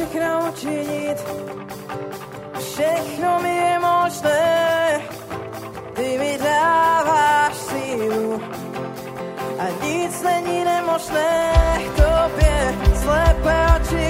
všechno učinit, všechno mi je možné, ty mi dáváš sílu. A nic není nemožné, k tobě slepé oči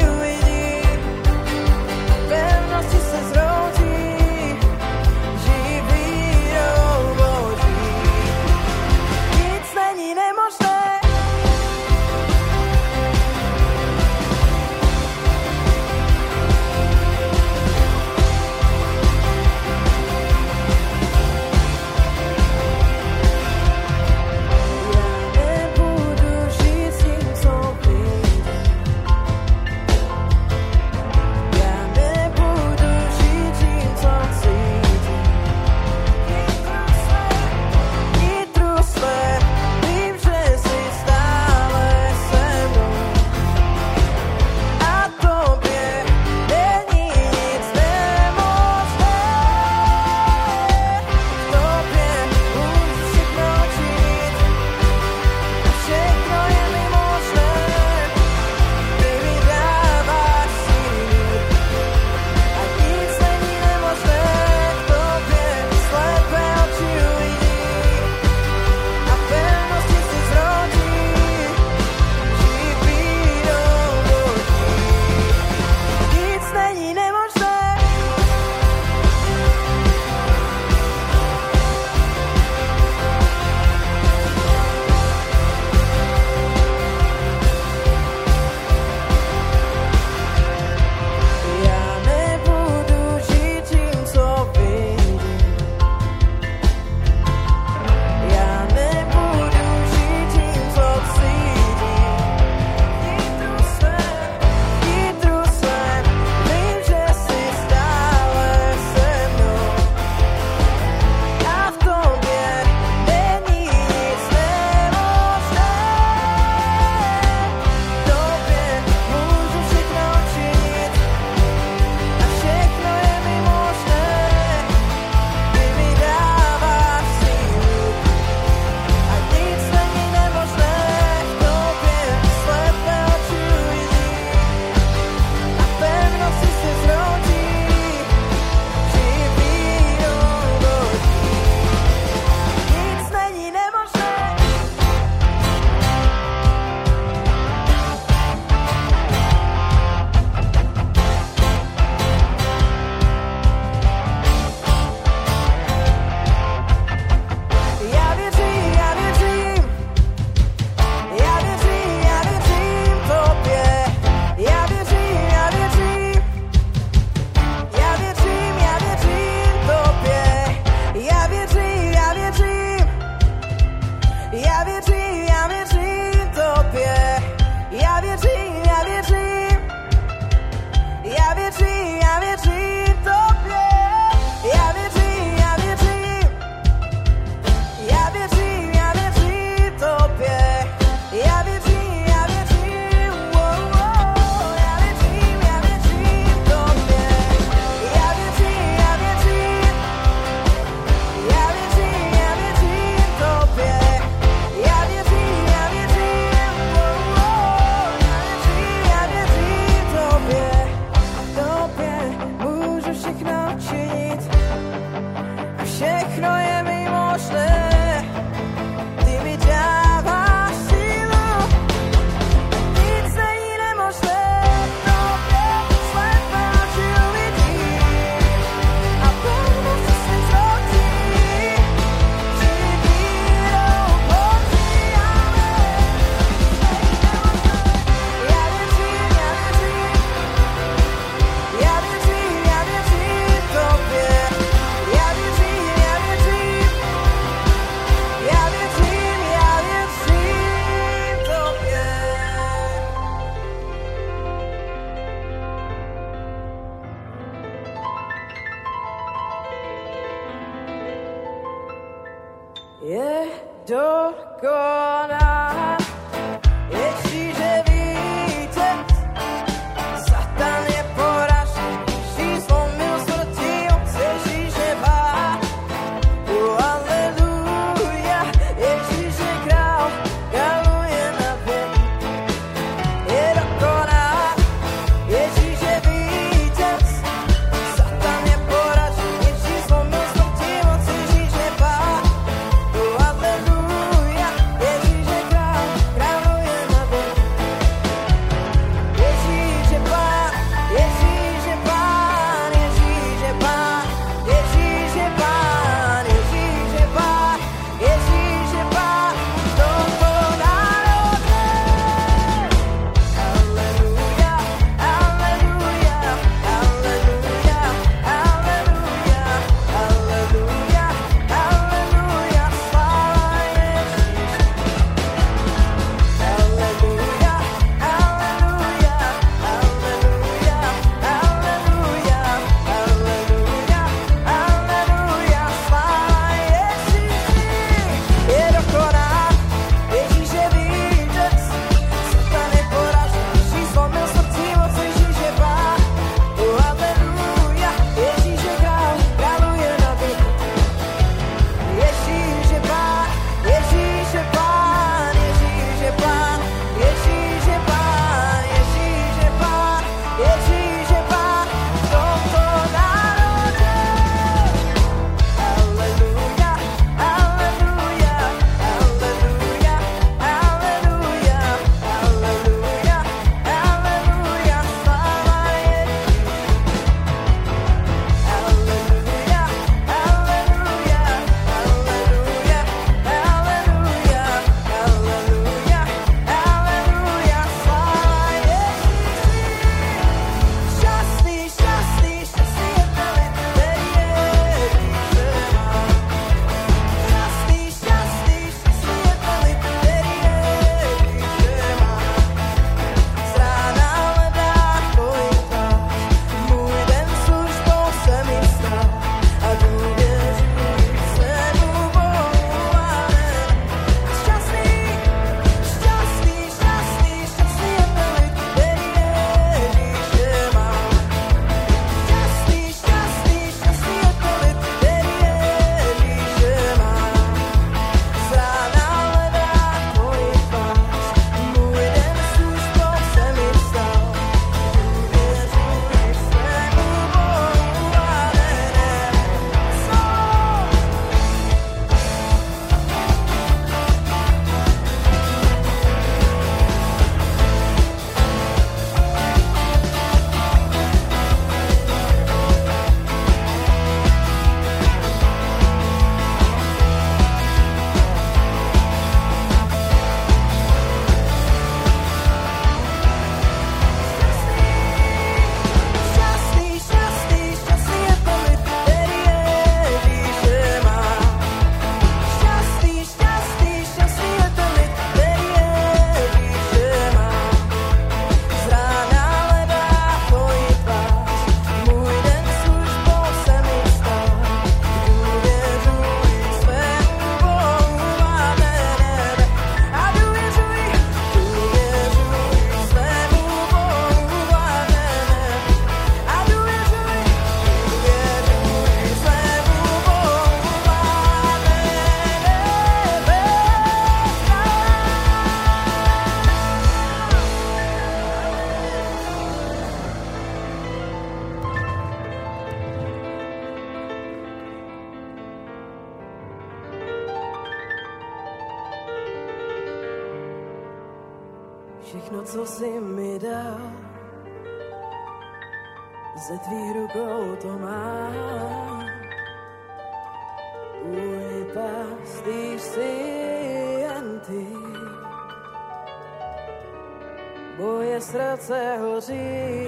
moje srdce hoří,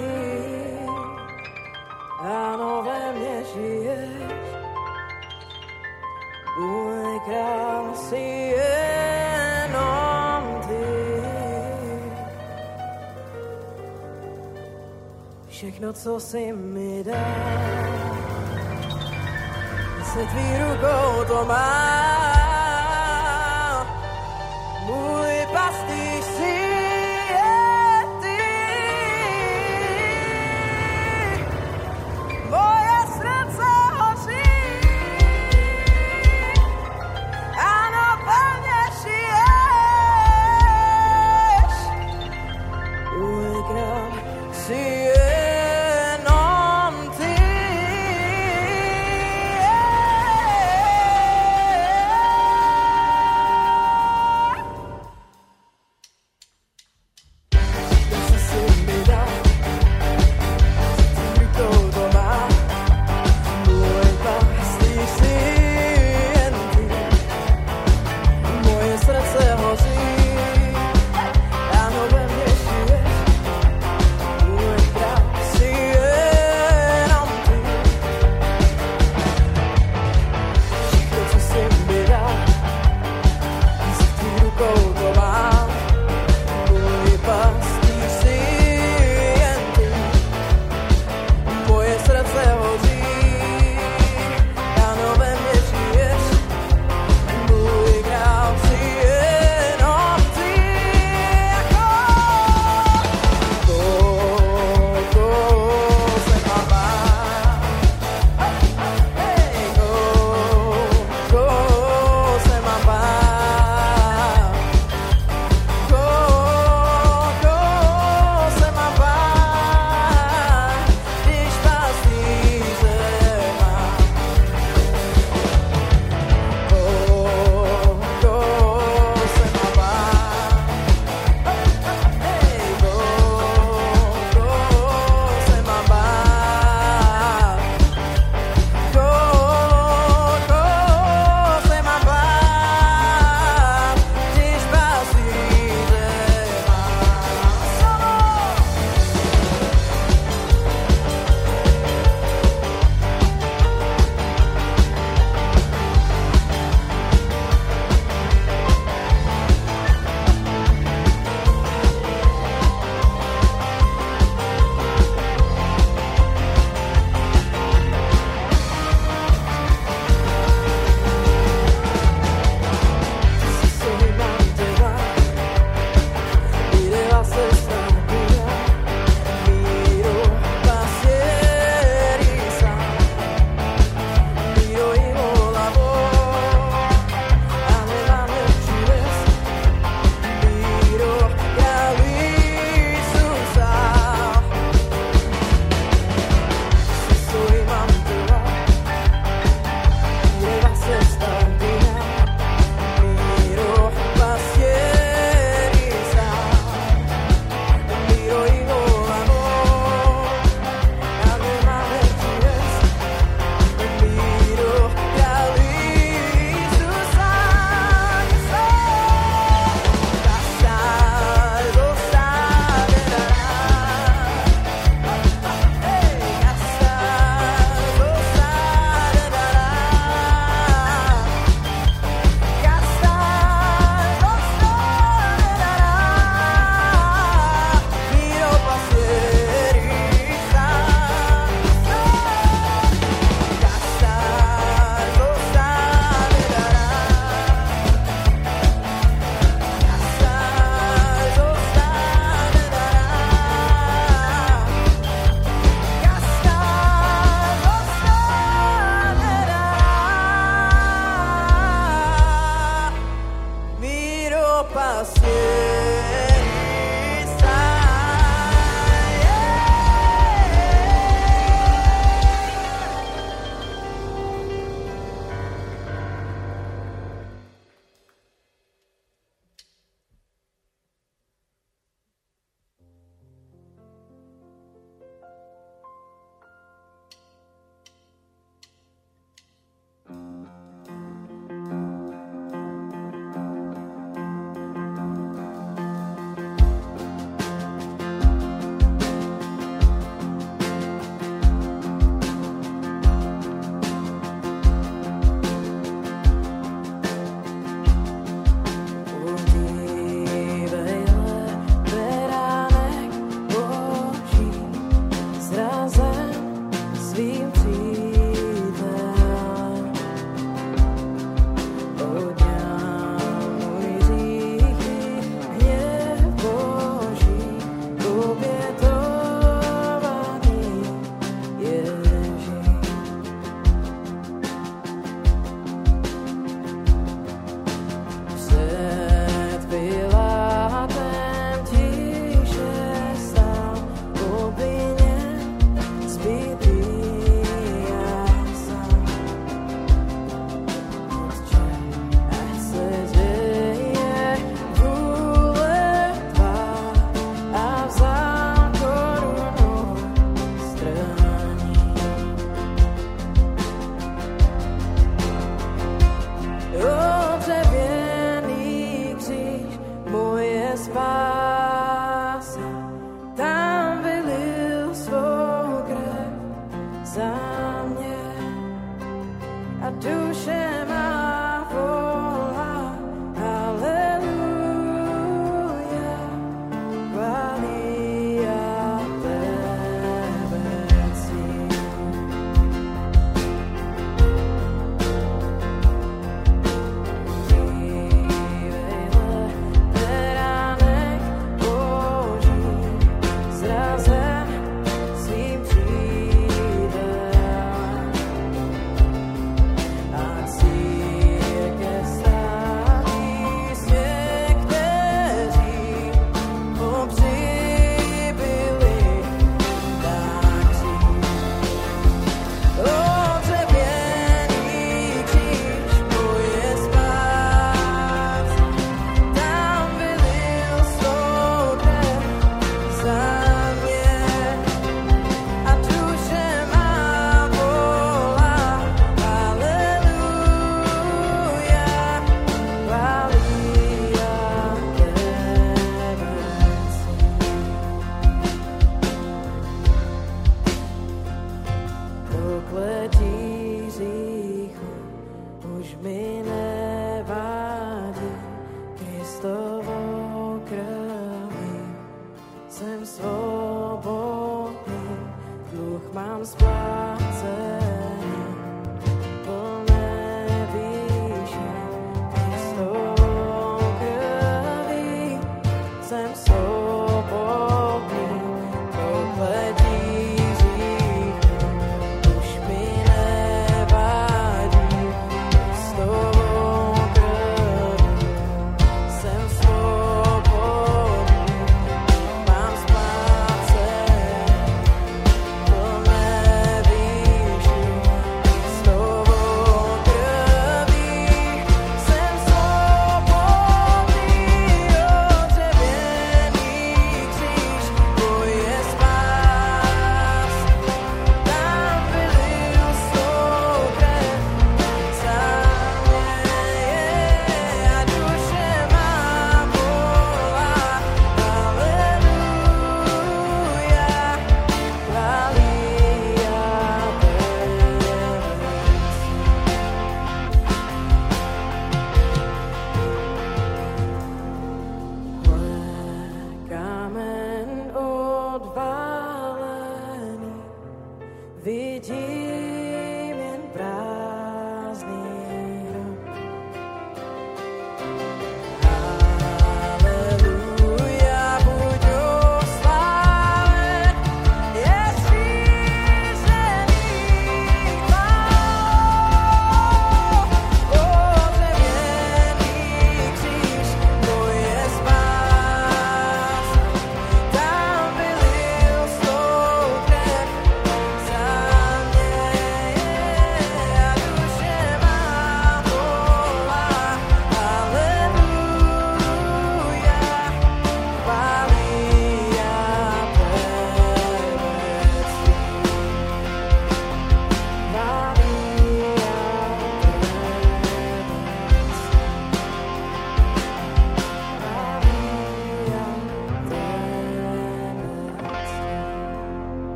ano, ve mně žiješ, můj král si jenom ty. Všechno, co si mi dal, se tvý rukou to má.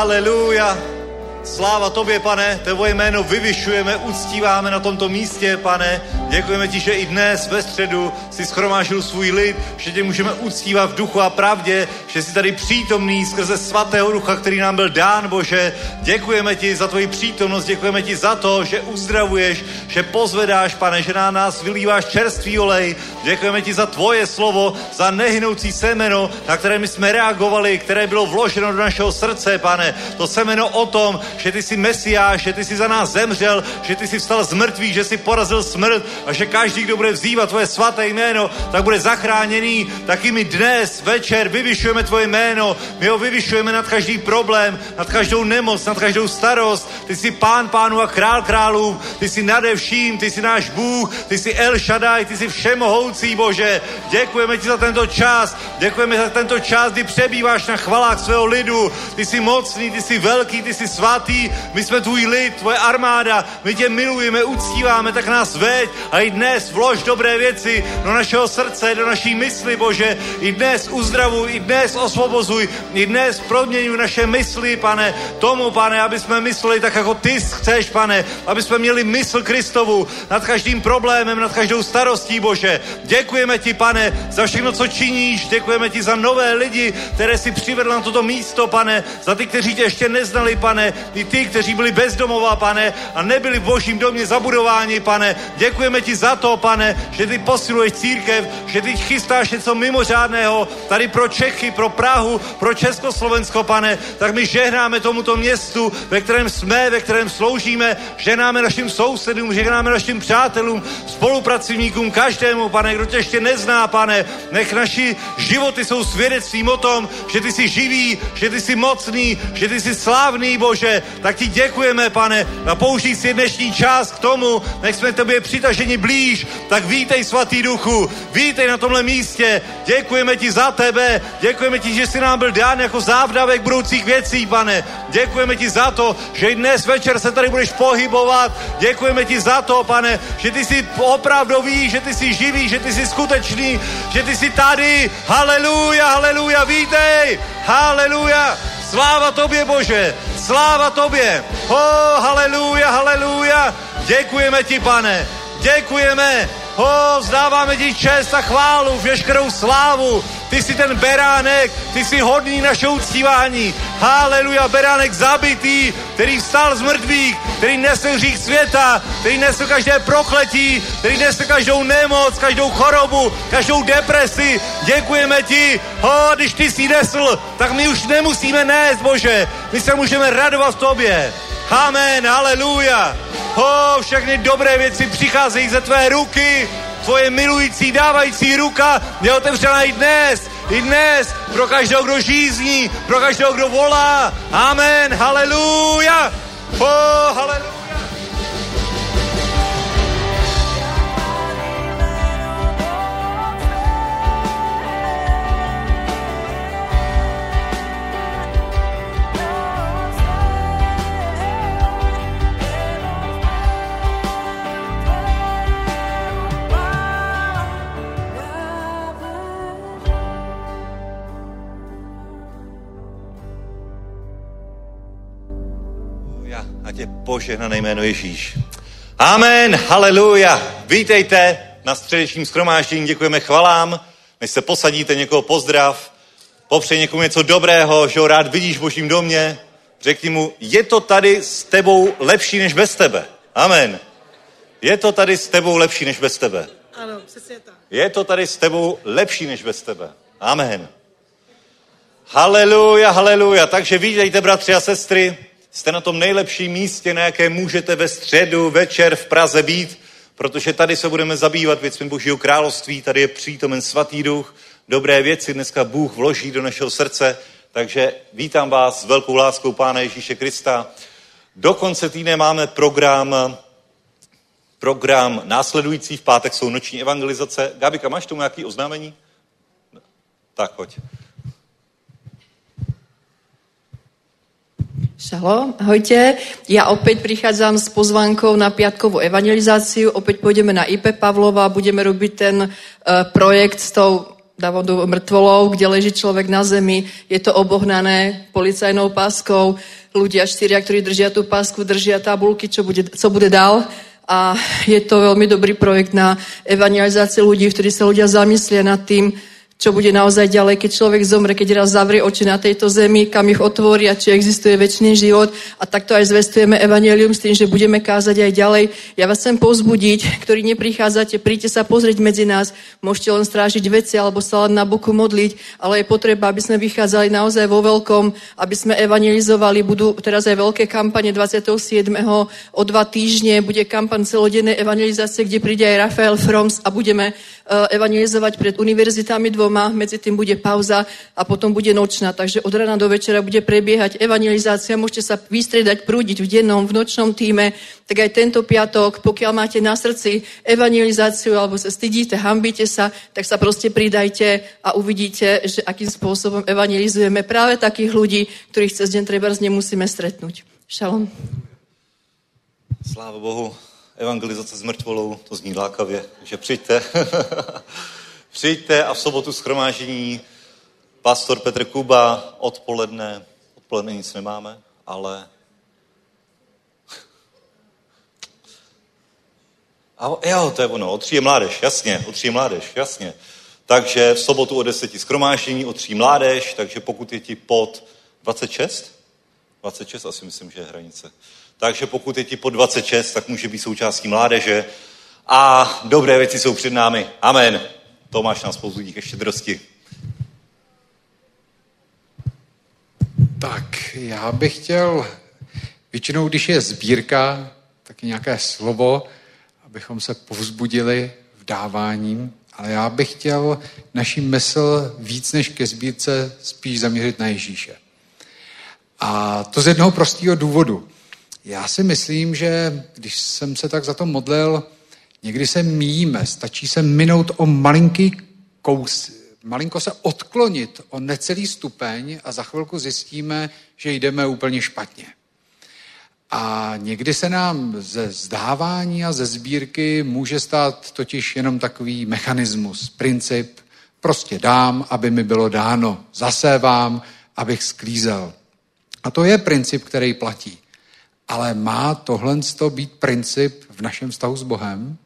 Haleluja. Sláva tobě, pane, tvoje jméno vyvyšujeme, uctíváme na tomto místě, pane. Děkujeme ti, že i dnes ve středu si schromážil svůj lid, že tě můžeme uctívat v duchu a pravdě, že jsi tady přítomný skrze svatého ducha, který nám byl dán, Bože. Děkujeme ti za tvoji přítomnost, děkujeme ti za to, že uzdravuješ, že pozvedáš, pane, že na nás vylíváš čerstvý olej. Děkujeme ti za tvoje slovo, za nehynoucí semeno, na které my jsme reagovali, které bylo vloženo do našeho srdce, pane. To semeno o tom, že ty jsi Mesiáš, že ty jsi za nás zemřel, že ty jsi vstal z mrtvých, že jsi porazil smrt a že každý, kdo bude vzývat tvoje svaté jméno, tak bude zachráněný. Taky my dnes, večer, vyvyšujeme tvoje jméno, my ho vyvyšujeme nad každý problém, nad každou nemoc, nad každou starost. Ty jsi pán pánu a král králů, ty jsi nade vším, ty jsi náš Bůh, ty jsi El Shaddai, ty jsi všemohoucí Bože. Děkujeme ti za tento čas, děkujeme za tento čas, kdy přebýváš na chvalách svého lidu. Ty jsi mocný, ty jsi velký, ty jsi svatý, my jsme tvůj lid, tvoje armáda, my tě milujeme, uctíváme, tak nás veď a i dnes vlož dobré věci do našeho srdce, do naší mysli, Bože. I dnes uzdravuj, i dnes osvobozuj, i dnes proměňuj naše mysli, pane, tomu, pane, aby jsme mysleli tak, jako ty chceš, pane, aby jsme měli mysl Kristovu nad každým problémem, nad každou starostí, Bože. Děkujeme ti, pane, za všechno, co činíš, děkujeme ti za nové lidi, které si přivedl na toto místo, pane, za ty, kteří tě ještě neznali, pane, i ty, kteří byli bezdomová, pane, a nebyli v božím domě zabudováni, pane. Děkujeme ti za to, pane, že ty posiluješ církev, že ty chystáš něco mimořádného tady pro Čechy, pro Prahu, pro Československo, pane. Tak my žehnáme tomuto městu, ve kterém jsme, ve kterém sloužíme, žehnáme našim sousedům, žehnáme našim přátelům, spolupracovníkům, každému, pane, kdo tě ještě nezná, pane. Nech naši životy jsou svědectvím o tom, že ty jsi živý, že ty jsi mocný, že ty jsi slávný, Bože. Tak ti děkujeme, pane, a použij si dnešní čas k tomu, nech jsme tobě přitaženi blíž, tak vítej, svatý duchu, vítej na tomhle místě. Děkujeme ti za tebe, děkujeme ti, že jsi nám byl dán jako závdavek budoucích věcí, pane. Děkujeme ti za to, že i dnes večer se tady budeš pohybovat. Děkujeme ti za to, pane, že ty jsi opravdový, že ty jsi živý, že ty jsi skutečný, že ty jsi tady. Haleluja, haleluja, vítej. Haleluja. Sláva tobě, Bože. Sláva tobě. Oh, haleluja, haleluja. Děkujeme ti, pane. Děkujeme. Ho, vzdáváme ti čest a chválu, veškerou slávu. Ty jsi ten beránek, ty jsi hodný naše uctívání. Haleluja, beránek zabitý, který vstal z mrtvých, který nesl hřích světa, který nesl každé prokletí, který nesl každou nemoc, každou chorobu, každou depresi. Děkujeme ti. Ho, když ty jsi nesl, tak my už nemusíme nést, Bože. My se můžeme radovat v tobě. Amen, haleluja. Ho, všechny dobré věci přicházejí ze tvé ruky. Tvoje milující, dávající ruka je otevřená i dnes. I dnes pro každého, kdo žízní, pro každého, kdo volá. Amen, haleluja. Ho, haleluja. Ať je požehnané jméno Ježíš. Amen, haleluja. Vítejte na středečním schromáždění, děkujeme chvalám. Než se posadíte, někoho pozdrav, popřej někomu něco dobrého, že ho rád vidíš v božím domě. Řekni mu, je to tady s tebou lepší než bez tebe. Amen. Je to tady s tebou lepší než bez tebe. Ano, přesně tak. Je to tady s tebou lepší než bez tebe. Amen. Haleluja, haleluja. Takže vítejte, bratři a sestry. Jste na tom nejlepším místě, na jaké můžete ve středu, večer v Praze být, protože tady se budeme zabývat věcmi Božího království, tady je přítomen svatý duch, dobré věci dneska Bůh vloží do našeho srdce, takže vítám vás s velkou láskou Pána Ježíše Krista. Do konce týdne máme program, program následující, v pátek jsou noční evangelizace. Gabika, máš tomu nějaký oznámení? Tak, pojď. Šalo, ahojte. Ja opäť prichádzam s pozvánkou na piatkovú evangelizáciu. Opäť pôjdeme na IP Pavlova, budeme robiť ten uh, projekt s tou Davodou mŕtvolou, kde leží človek na zemi. Je to obohnané policajnou páskou. Ľudia štyria, ktorí držia tú pásku, držia tabulky, čo bude, co bude dál. A je to veľmi dobrý projekt na evangelizáciu ľudí, v ktorí sa ľudia zamyslia nad tým, čo bude naozaj ďalej, keď človek zomre, keď raz zavrie oči na tejto zemi, kam ich otvorí a či existuje väčší život. A takto aj zvestujeme evanelium s tým, že budeme kázať aj ďalej. Ja vás chcem povzbudiť, ktorí neprichádzate, príďte sa pozrieť medzi nás. Môžete len strážiť veci alebo sa len na boku modliť, ale je potreba, aby sme vychádzali naozaj vo veľkom, aby sme evangelizovali. Budú teraz aj veľké kampane 27. o dva týždne. Bude kampan celodennej evangelizácie, kde príde aj Rafael Froms a budeme evangelizovať pred univerzitami dvoma, medzi tým bude pauza a potom bude nočná. Takže od rana do večera bude prebiehať evangelizácia, môžete sa vystriedať, prúdiť v dennom, v nočnom týme, tak aj tento piatok, pokiaľ máte na srdci evangelizáciu alebo sa stydíte, hambíte sa, tak sa proste pridajte a uvidíte, že akým spôsobom evangelizujeme práve takých ľudí, ktorých cez deň treba nemusíme stretnúť. Šalom. Sláva Bohu evangelizace s mrtvolou, to zní lákavě, že přijďte. přijďte a v sobotu schromáždění pastor Petr Kuba odpoledne, odpoledne nic nemáme, ale a jo, to je ono, o tří je mládež, jasně, o tří je mládež, jasně. Takže v sobotu o deseti schromáždění, o tří mládež, takže pokud je ti pod 26, 26 asi myslím, že je hranice. Takže pokud je ti po 26, tak může být součástí mládeže. A dobré věci jsou před námi. Amen. Tomáš nás povzbudí ke štědrosti. Tak, já bych chtěl, většinou, když je sbírka, tak nějaké slovo, abychom se povzbudili v dáváním, ale já bych chtěl naší mysl víc než ke sbírce spíš zaměřit na Ježíše. A to z jednoho prostého důvodu. Já si myslím, že když jsem se tak za to modlil, někdy se míjíme, stačí se minout o malinký kous, malinko se odklonit o necelý stupeň a za chvilku zjistíme, že jdeme úplně špatně. A někdy se nám ze zdávání a ze sbírky může stát totiž jenom takový mechanismus, princip, prostě dám, aby mi bylo dáno, zasévám, abych sklízel. A to je princip, který platí. Ale má tohle být princip v našem vztahu s Bohem?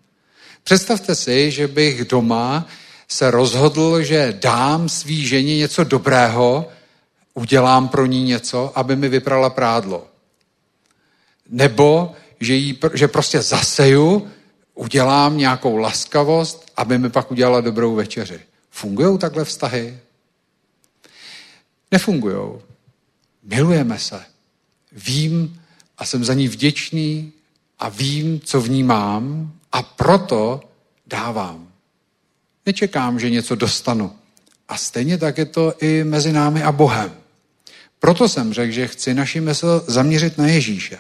Představte si, že bych doma se rozhodl, že dám svý ženě něco dobrého, udělám pro ní něco, aby mi vyprala prádlo. Nebo že, jí, že prostě zaseju, udělám nějakou laskavost, aby mi pak udělala dobrou večeři. Fungují takhle vztahy? Nefungují. Milujeme se. Vím a jsem za ní vděčný a vím, co v ní mám a proto dávám. Nečekám, že něco dostanu. A stejně tak je to i mezi námi a Bohem. Proto jsem řekl, že chci naši mysl zaměřit na Ježíše.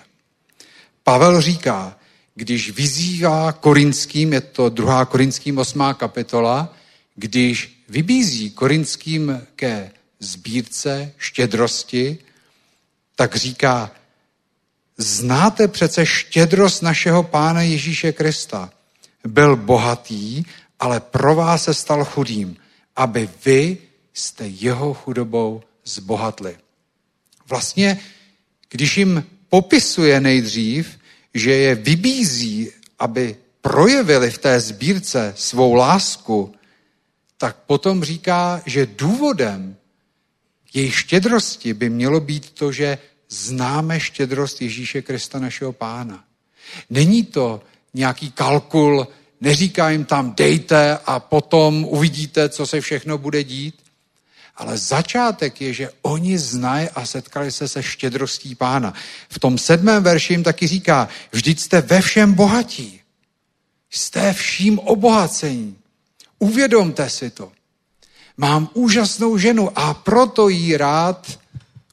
Pavel říká, když vyzývá korinským, je to druhá korinským osmá kapitola, když vybízí korinským ke sbírce štědrosti, tak říká, znáte přece štědrost našeho Pána Ježíše Krista. Byl bohatý, ale pro vás se stal chudým, aby vy jste jeho chudobou zbohatli. Vlastně, když jim popisuje nejdřív, že je vybízí, aby projevili v té sbírce svou lásku, tak potom říká, že důvodem jejich štědrosti by mělo být to, že známe štědrost Ježíše Krista našeho pána. Není to nějaký kalkul, neříká jim tam dejte a potom uvidíte, co se všechno bude dít. Ale začátek je, že oni znají a setkali se se štědrostí pána. V tom sedmém verši jim taky říká, vždyť jste ve všem bohatí. Jste vším obohacení. Uvědomte si to. Mám úžasnou ženu a proto jí rád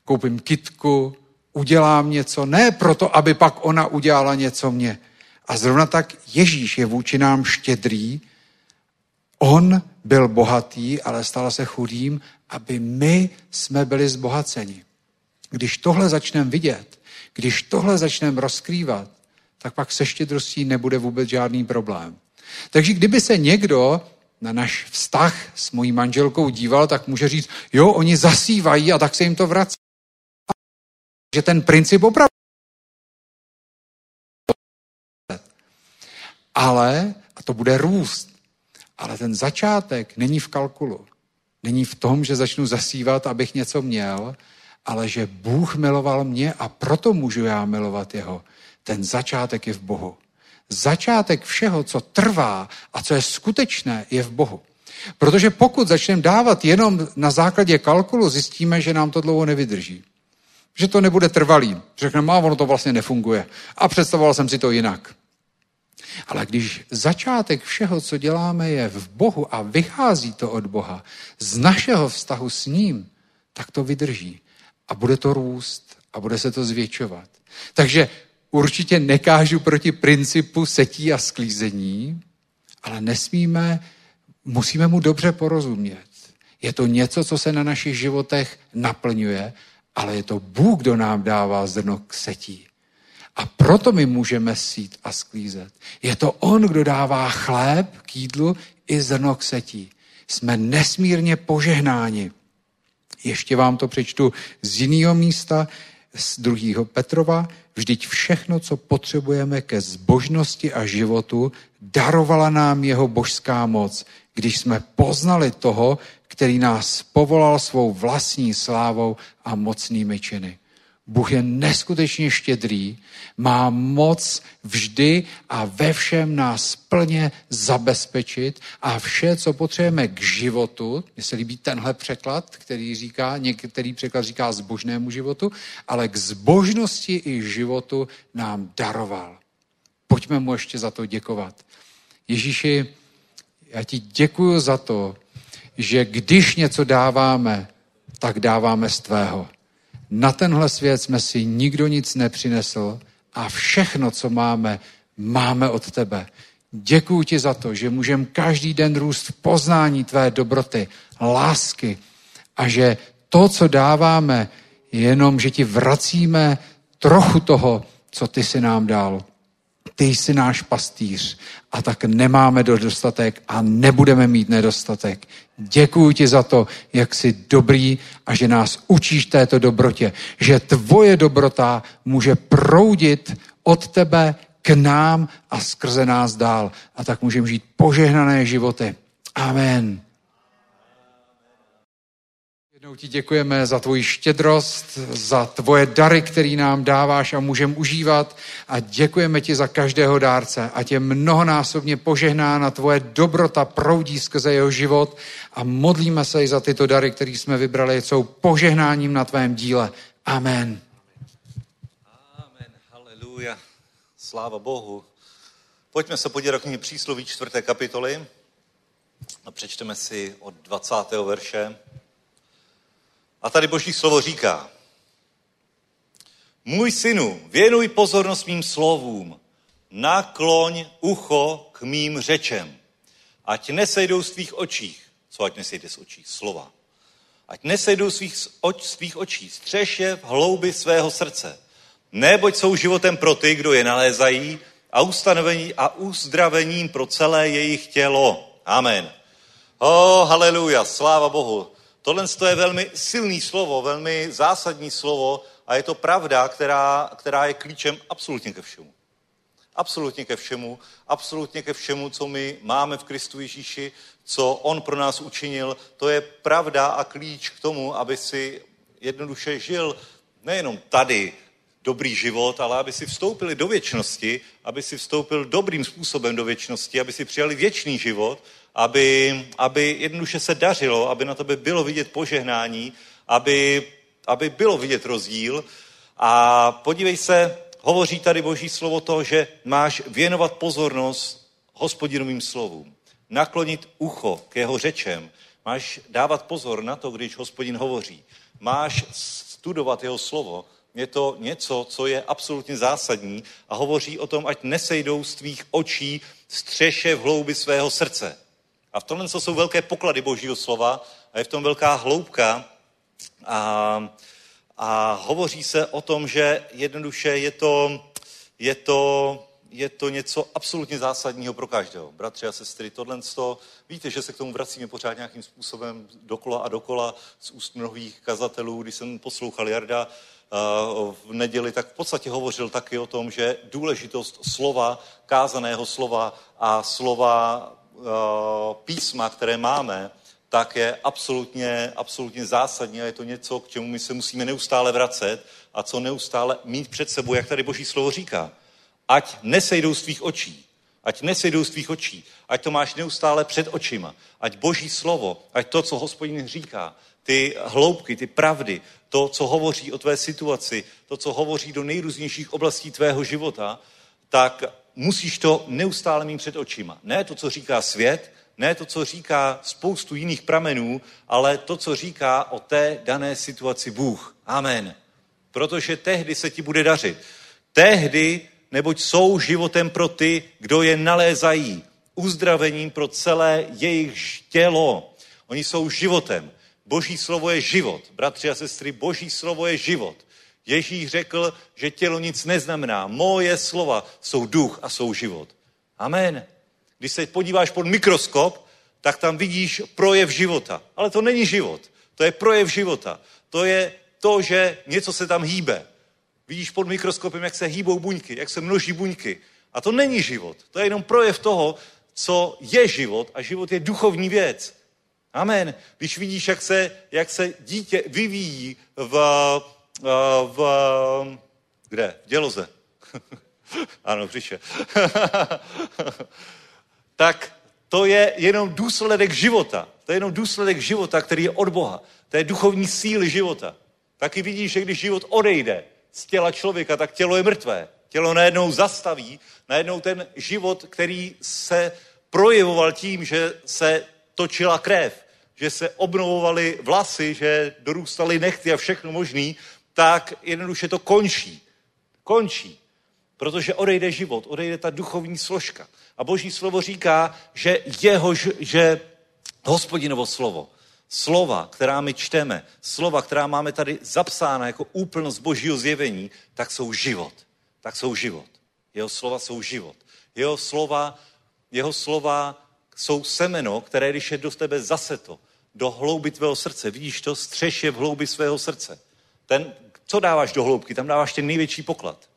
koupím kitku, udělám něco, ne proto, aby pak ona udělala něco mě. A zrovna tak Ježíš je vůči nám štědrý. On byl bohatý, ale stal se chudým, aby my jsme byli zbohaceni. Když tohle začneme vidět, když tohle začneme rozkrývat, tak pak se štědrostí nebude vůbec žádný problém. Takže kdyby se někdo na náš vztah s mojí manželkou díval, tak může říct, jo, oni zasívají a tak se jim to vrací. Že ten princip opravdu. Ale, a to bude růst, ale ten začátek není v kalkulu. Není v tom, že začnu zasívat, abych něco měl, ale že Bůh miloval mě a proto můžu já milovat jeho. Ten začátek je v Bohu. Začátek všeho, co trvá a co je skutečné, je v Bohu. Protože pokud začneme dávat jenom na základě kalkulu, zjistíme, že nám to dlouho nevydrží. Že to nebude trvalý. Řekneme, má, ono to vlastně nefunguje. A představoval jsem si to jinak. Ale když začátek všeho, co děláme, je v Bohu a vychází to od Boha, z našeho vztahu s ním, tak to vydrží. A bude to růst a bude se to zvětšovat. Takže určitě nekážu proti principu setí a sklízení, ale nesmíme, musíme mu dobře porozumět. Je to něco, co se na našich životech naplňuje, ale je to Bůh, kdo nám dává zrno k setí. A proto my můžeme sít a sklízet. Je to On, kdo dává chléb k jídlu i zrno k setí. Jsme nesmírně požehnáni. Ještě vám to přečtu z jiného místa, z druhého Petrova. Vždyť všechno, co potřebujeme ke zbožnosti a životu, darovala nám jeho božská moc, když jsme poznali toho, který nás povolal svou vlastní slávou a mocnými činy. Bůh je neskutečně štědrý, má moc vždy a ve všem nás plně zabezpečit a vše, co potřebujeme k životu, mně se líbí tenhle překlad, který říká, některý překlad říká zbožnému životu, ale k zbožnosti i životu nám daroval. Pojďme mu ještě za to děkovat. Ježíši, já ti děkuji za to, že když něco dáváme, tak dáváme z tvého. Na tenhle svět jsme si nikdo nic nepřinesl a všechno, co máme, máme od tebe. Děkuji ti za to, že můžeme každý den růst v poznání tvé dobroty, lásky a že to, co dáváme, je jenom, že ti vracíme trochu toho, co ty si nám dal. Ty jsi náš pastýř a tak nemáme dostatek a nebudeme mít nedostatek. Děkuji ti za to, jak jsi dobrý a že nás učíš této dobrotě, že tvoje dobrota může proudit od tebe k nám a skrze nás dál. A tak můžeme žít požehnané životy. Amen. Jednou ti děkujeme za tvoji štědrost, za tvoje dary, který nám dáváš a můžeme užívat a děkujeme ti za každého dárce. A tě mnohonásobně požehnána tvoje dobrota proudí skrze jeho život a modlíme se i za tyto dary, které jsme vybrali, jsou požehnáním na tvém díle. Amen. Amen, haleluja. Sláva Bohu. Pojďme se podívat k přísloví čtvrté kapitoly a přečteme si od 20. verše. A tady Boží slovo říká, můj synu, věnuj pozornost mým slovům, nakloň ucho k mým řečem, ať nesejdou z tvých očích, co ať nesejde z očí, slova, ať nesejdou svých, oč, svých očí, střeš je v hloubi svého srdce, neboť jsou životem pro ty, kdo je nalézají a ustanovení a uzdravením pro celé jejich tělo. Amen. Oh, haleluja, sláva Bohu. Tohle je velmi silný slovo, velmi zásadní slovo a je to pravda, která, která je klíčem absolutně ke všemu. Absolutně ke všemu, absolutně ke všemu, co my máme v Kristu Ježíši, co On pro nás učinil. To je pravda a klíč k tomu, aby si jednoduše žil nejenom tady dobrý život, ale aby si vstoupili do věčnosti, aby si vstoupil dobrým způsobem do věčnosti, aby si přijali věčný život aby, aby jednoduše se dařilo, aby na tebe bylo vidět požehnání, aby, aby bylo vidět rozdíl. A podívej se, hovoří tady Boží slovo to, že máš věnovat pozornost hospodinovým slovům, naklonit ucho k jeho řečem, máš dávat pozor na to, když hospodin hovoří, máš studovat jeho slovo, je to něco, co je absolutně zásadní a hovoří o tom, ať nesejdou z tvých očí střeše v hloubi svého srdce. A v tomhle jsou velké poklady Božího slova a je v tom velká hloubka a, a hovoří se o tom, že jednoduše je to, je to, je to něco absolutně zásadního pro každého. Bratři a sestry, tohle to, víte, že se k tomu vracíme pořád nějakým způsobem dokola a dokola z úst mnohých kazatelů. Když jsem poslouchal Jarda v neděli, tak v podstatě hovořil taky o tom, že důležitost slova, kázaného slova a slova Eh, písma, které máme, tak je absolutně, absolutně zásadní a je to něco, k čemu my se musíme neustále vracet a co neustále mít před sebou, jak tady Boží slovo říká. Ať nesejdou z tvých očí, ať nesejdou z tvých očí, ať to máš neustále před očima, ať Boží slovo, ať to, co hospodin říká, ty hloubky, ty pravdy, to, co hovoří o tvé situaci, to, co hovoří do nejrůznějších oblastí tvého života, tak musíš to neustále mít před očima. Ne to, co říká svět, ne to, co říká spoustu jiných pramenů, ale to, co říká o té dané situaci Bůh. Amen. Protože tehdy se ti bude dařit. Tehdy, neboť jsou životem pro ty, kdo je nalézají, uzdravením pro celé jejich tělo. Oni jsou životem. Boží slovo je život. Bratři a sestry, Boží slovo je život. Ježíš řekl, že tělo nic neznamená. Moje slova jsou duch a jsou život. Amen. Když se podíváš pod mikroskop, tak tam vidíš projev života. Ale to není život. To je projev života. To je to, že něco se tam hýbe. Vidíš pod mikroskopem, jak se hýbou buňky, jak se množí buňky. A to není život. To je jenom projev toho, co je život a život je duchovní věc. Amen. Když vidíš, jak se, jak se dítě vyvíjí v v, kde? V děloze. ano, přiše. tak to je jenom důsledek života. To je jenom důsledek života, který je od Boha. To je duchovní síly života. Taky vidíš, že když život odejde z těla člověka, tak tělo je mrtvé. Tělo najednou zastaví, najednou ten život, který se projevoval tím, že se točila krev, že se obnovovaly vlasy, že dorůstaly nechty a všechno možný, tak jednoduše to končí. Končí. Protože odejde život, odejde ta duchovní složka. A Boží slovo říká, že jeho, že hospodinovo slovo, slova, která my čteme, slova, která máme tady zapsána jako úplnost Božího zjevení, tak jsou život. tak jsou život. Jeho slova jsou život. Jeho slova, jeho slova jsou semeno, které když je do tebe zaseto, do hlouby tvého srdce, vidíš to, střeš je v hloubi svého srdce. Ten, co dáváš do hloubky? Tam dáváš ten největší poklad.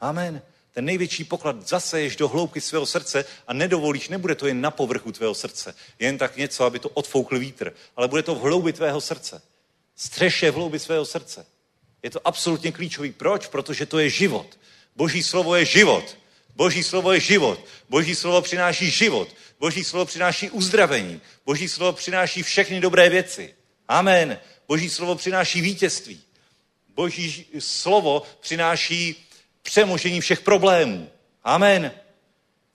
Amen. Ten největší poklad zaseješ do hloubky svého srdce a nedovolíš, nebude to jen na povrchu tvého srdce, jen tak něco, aby to odfoukl vítr, ale bude to v hloubi tvého srdce. Střeše v hloubi svého srdce. Je to absolutně klíčový. Proč? Protože to je život. Boží slovo je život. Boží slovo je život. Boží slovo přináší život. Boží slovo přináší uzdravení. Boží slovo přináší všechny dobré věci. Amen. Boží slovo přináší vítězství. Boží slovo přináší přemožení všech problémů. Amen.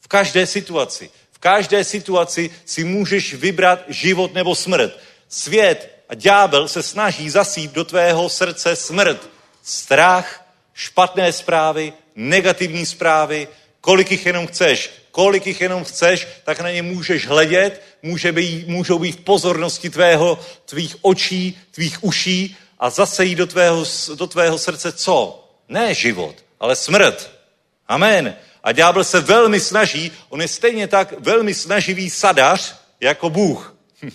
V každé situaci. V každé situaci si můžeš vybrat život nebo smrt. Svět a ďábel se snaží zasít do tvého srdce smrt. Strach, špatné zprávy, negativní zprávy, kolik jich jenom chceš. Kolik jich jenom chceš, tak na ně můžeš hledět, může být, můžou být v pozornosti tvého, tvých očí, tvých uší a zase jít do tvého, do tvého srdce co? Ne život, ale smrt. Amen. A ďábel se velmi snaží, on je stejně tak velmi snaživý sadař jako Bůh.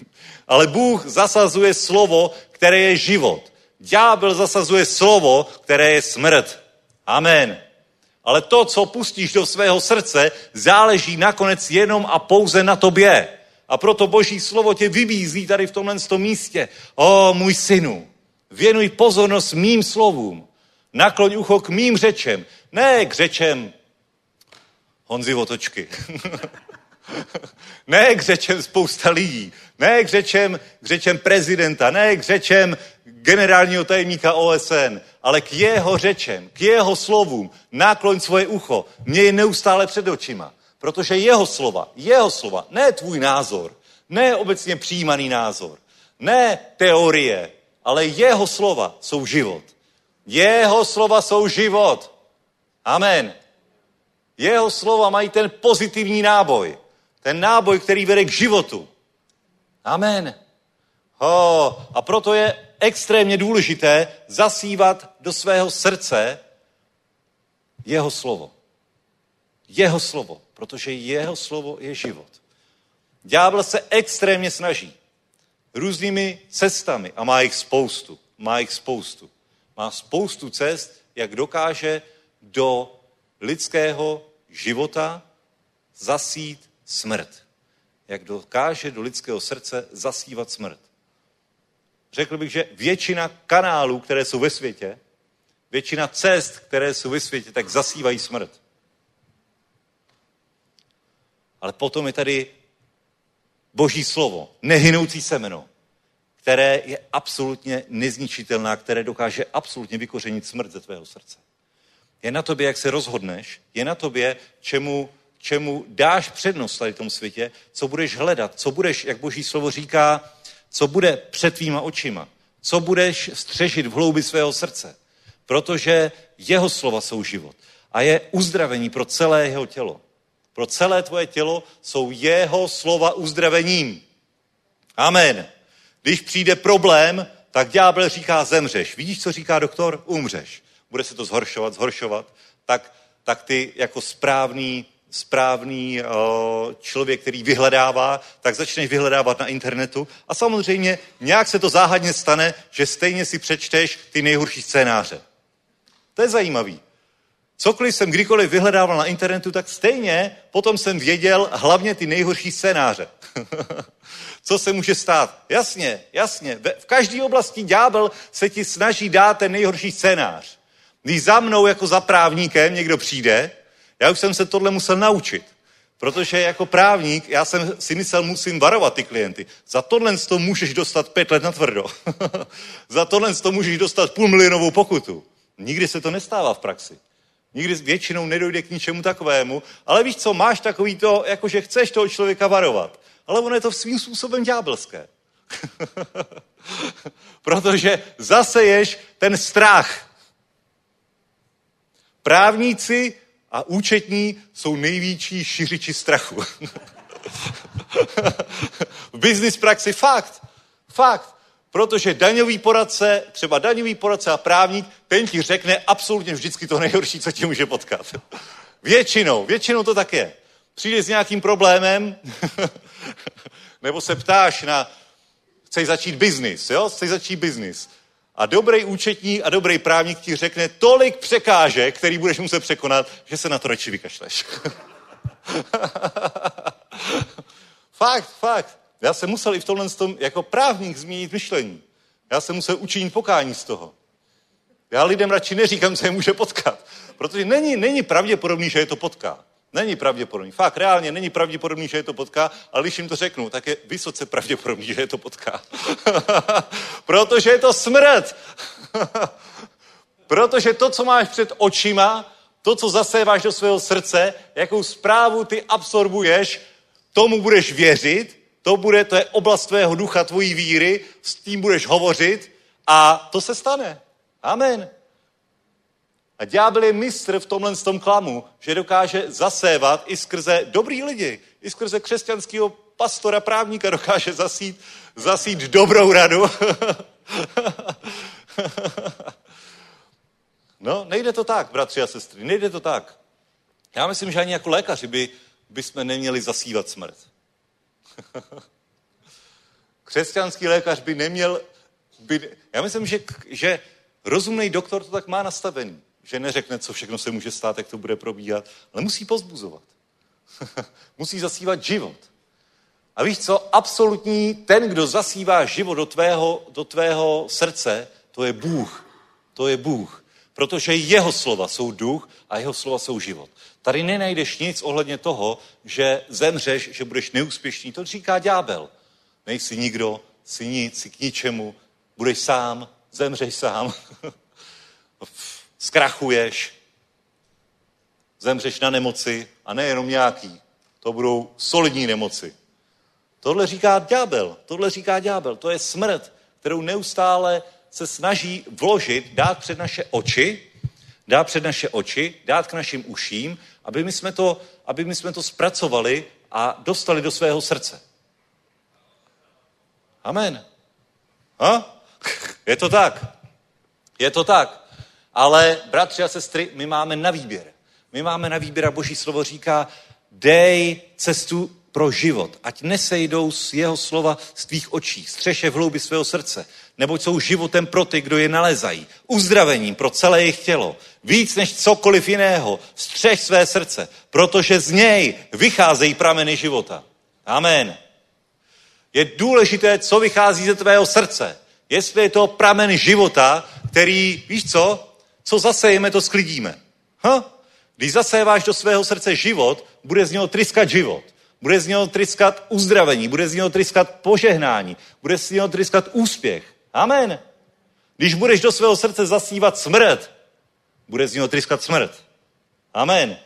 ale Bůh zasazuje slovo, které je život. Ďábel zasazuje slovo, které je smrt. Amen. Ale to, co pustíš do svého srdce, záleží nakonec jenom a pouze na tobě. A proto Boží slovo tě vybízí tady v tomhle místě. O, můj synu, věnuj pozornost mým slovům. Nakloň ucho k mým řečem, ne k řečem Honzi Votočky. ne k řečem spousta lidí, ne k řečem, k řečem prezidenta, ne k řečem generálního tajemníka OSN, ale k jeho řečem, k jeho slovům, nákloň svoje ucho, měj neustále před očima. Protože jeho slova, jeho slova, ne tvůj názor, ne obecně přijímaný názor, ne teorie, ale jeho slova jsou život. Jeho slova jsou život. Amen. Jeho slova mají ten pozitivní náboj. Ten náboj, který vede k životu. Amen. Oh, a proto je extrémně důležité zasívat do svého srdce jeho slovo. Jeho slovo, protože jeho slovo je život. Ďábel se extrémně snaží různými cestami a má jich spoustu. Má jich spoustu má spoustu cest, jak dokáže do lidského života zasít smrt. Jak dokáže do lidského srdce zasívat smrt. Řekl bych, že většina kanálů, které jsou ve světě, většina cest, které jsou ve světě, tak zasívají smrt. Ale potom je tady Boží slovo, nehynoucí semeno, které je absolutně nezničitelná, které dokáže absolutně vykořenit smrt ze tvého srdce. Je na tobě, jak se rozhodneš, je na tobě, čemu, čemu dáš přednost tady v tom světě, co budeš hledat, co budeš, jak Boží slovo říká, co bude před tvýma očima, co budeš střežit v hloubi svého srdce. Protože jeho slova jsou život a je uzdravení pro celé jeho tělo. Pro celé tvoje tělo jsou jeho slova uzdravením. Amen. Když přijde problém, tak ďábel říká zemřeš. Vidíš, co říká doktor? Umřeš. Bude se to zhoršovat, zhoršovat. Tak, tak ty jako správný, správný o, člověk, který vyhledává, tak začneš vyhledávat na internetu a samozřejmě nějak se to záhadně stane, že stejně si přečteš ty nejhorší scénáře. To je zajímavý. Cokoliv jsem kdykoliv vyhledával na internetu, tak stejně potom jsem věděl hlavně ty nejhorší scénáře. Co se může stát? Jasně, jasně. V každé oblasti ďábel se ti snaží dát ten nejhorší scénář. Když za mnou jako za právníkem někdo přijde, já už jsem se tohle musel naučit. Protože jako právník, já jsem si myslel, musím varovat ty klienty. Za tohle to můžeš dostat pět let na tvrdo. za tohle to můžeš dostat půl milionovou pokutu. Nikdy se to nestává v praxi. Nikdy většinou nedojde k ničemu takovému, ale víš co, máš takový to, jako že chceš toho člověka varovat. Ale ono je to svým způsobem ďábelské. Protože zaseješ ten strach. Právníci a účetní jsou největší šiřiči strachu. v business praxi fakt. Fakt. Protože daňový poradce, třeba daňový poradce a právník, ten ti řekne absolutně vždycky to nejhorší, co ti může potkat. Většinou, většinou to tak je. Přijdeš s nějakým problémem, nebo se ptáš na, chceš začít biznis, jo? Chceš začít biznis. A dobrý účetní a dobrý právník ti řekne tolik překážek, který budeš muset překonat, že se na to radši vykašleš. fakt, fakt. Já jsem musel i v tomhle tom jako právník změnit myšlení. Já jsem musel učinit pokání z toho. Já lidem radši neříkám, co je může potkat. Protože není, není pravděpodobný, že je to potká. Není pravděpodobný. Fakt, reálně není pravděpodobný, že je to potká, ale když jim to řeknu, tak je vysoce pravděpodobný, že je to potká. Protože je to smrt. Protože to, co máš před očima, to, co zaséváš do svého srdce, jakou zprávu ty absorbuješ, tomu budeš věřit, to bude, to je oblast tvého ducha, tvojí víry, s tím budeš hovořit a to se stane. Amen. A ďábel je mistr v tomhle tom klamu, že dokáže zasévat i skrze dobrý lidi, i skrze křesťanského pastora, právníka dokáže zasít, zasít dobrou radu. no, nejde to tak, bratři a sestry, nejde to tak. Já myslím, že ani jako lékaři by, by jsme neměli zasívat smrt. Křesťanský lékař by neměl... By, já myslím, že, že rozumný doktor to tak má nastavený že neřekne, co všechno se může stát, jak to bude probíhat, ale musí pozbuzovat. musí zasívat život. A víš co? Absolutní ten, kdo zasívá život do tvého, do tvého srdce, to je Bůh. To je Bůh. Protože jeho slova jsou duch a jeho slova jsou život. Tady nenajdeš nic ohledně toho, že zemřeš, že budeš neúspěšný. To říká ďábel. Nejsi nikdo, jsi nic, jsi k ničemu, budeš sám, zemřeš sám. zkrachuješ, zemřeš na nemoci a nejenom nějaký. To budou solidní nemoci. Tohle říká ďábel, tohle říká ďábel. To je smrt, kterou neustále se snaží vložit, dát před naše oči, dát před naše oči, dát k našim uším, aby my jsme to, aby my jsme to zpracovali a dostali do svého srdce. Amen. Ha? Je to tak. Je to tak. Ale, bratři a sestry, my máme na výběr. My máme na výběr a Boží slovo říká, dej cestu pro život, ať nesejdou z jeho slova z tvých očí, střeše v hloubi svého srdce, neboť jsou životem pro ty, kdo je nalezají, uzdravením pro celé jejich tělo, víc než cokoliv jiného, střeš své srdce, protože z něj vycházejí prameny života. Amen. Je důležité, co vychází ze tvého srdce. Jestli je to pramen života, který, víš co, co zasejeme, to sklidíme. Ha? Když zaséváš do svého srdce život, bude z něho tryskat život. Bude z něho tryskat uzdravení, bude z něho tryskat požehnání, bude z něho tryskat úspěch. Amen. Když budeš do svého srdce zasívat smrt, bude z něho tryskat smrt. Amen.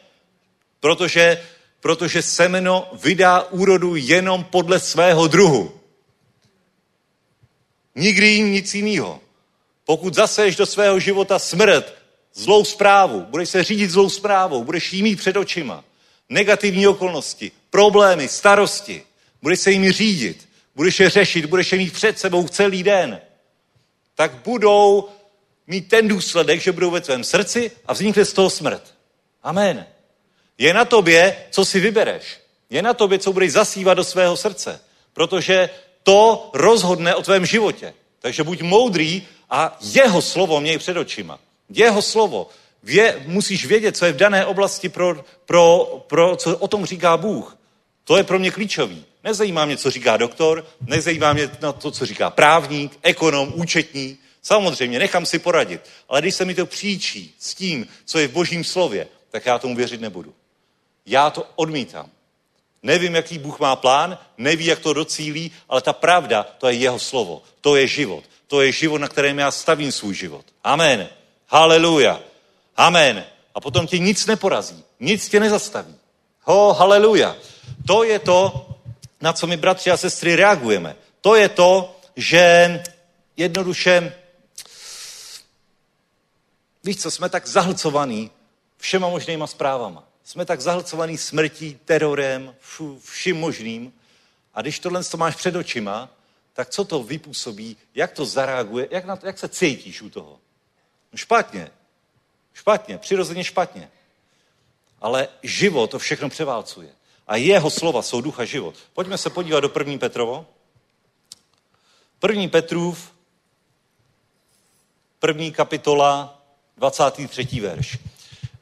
Protože, protože semeno vydá úrodu jenom podle svého druhu. Nikdy jim nic jiného. Pokud zaseješ do svého života smrt, zlou zprávu, budeš se řídit zlou zprávou, budeš jí mít před očima, negativní okolnosti, problémy, starosti, budeš se jimi řídit, budeš je řešit, budeš je mít před sebou celý den, tak budou mít ten důsledek, že budou ve tvém srdci a vznikne z toho smrt. Amen. Je na tobě, co si vybereš. Je na tobě, co budeš zasívat do svého srdce. Protože to rozhodne o tvém životě. Takže buď moudrý a jeho slovo měj před očima. Jeho slovo. Vě, musíš vědět, co je v dané oblasti, pro, pro, pro, co o tom říká Bůh. To je pro mě klíčový. Nezajímá mě, co říká doktor, nezajímá mě na to, co říká právník, ekonom, účetní. Samozřejmě, nechám si poradit. Ale když se mi to příčí s tím, co je v božím slově, tak já tomu věřit nebudu. Já to odmítám. Nevím, jaký Bůh má plán, neví, jak to docílí, ale ta pravda, to je jeho slovo. To je život. To je život, na kterém já stavím svůj život. Amen. Haleluja. Amen. A potom tě nic neporazí. Nic tě nezastaví. Ho, haleluja. To je to, na co my, bratři a sestry, reagujeme. To je to, že jednoduše, víš co, jsme tak zahlcovaní všema možnýma zprávama. Jsme tak zahlcovaní smrtí, terorem, vším možným. A když tohle to máš před očima, tak co to vypůsobí, jak to zareaguje, jak, na to, jak se cítíš u toho? No špatně. Špatně, přirozeně špatně. Ale život to všechno převálcuje. A jeho slova jsou ducha život. Pojďme se podívat do první Petrovo. První Petrův, první kapitola, 23. verš.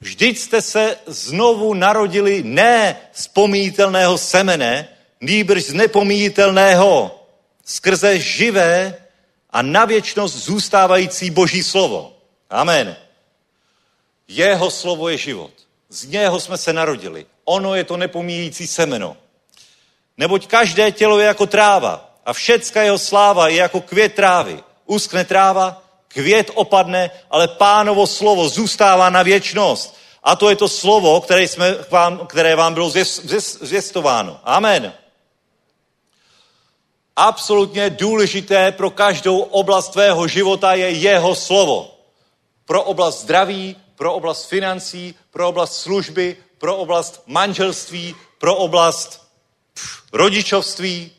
Vždyť jste se znovu narodili ne z pomíjitelného semene, nýbrž z nepomíjitelného, skrze živé a na věčnost zůstávající boží slovo. Amen. Jeho slovo je život. Z něho jsme se narodili. Ono je to nepomíjící semeno. Neboť každé tělo je jako tráva a všecka jeho sláva je jako květ trávy. Uskne tráva, květ opadne, ale pánovo slovo zůstává na věčnost. A to je to slovo, které, jsme vám, které vám bylo zvěstováno. Amen. Absolutně důležité pro každou oblast tvého života je jeho slovo. Pro oblast zdraví, pro oblast financí, pro oblast služby, pro oblast manželství, pro oblast rodičovství.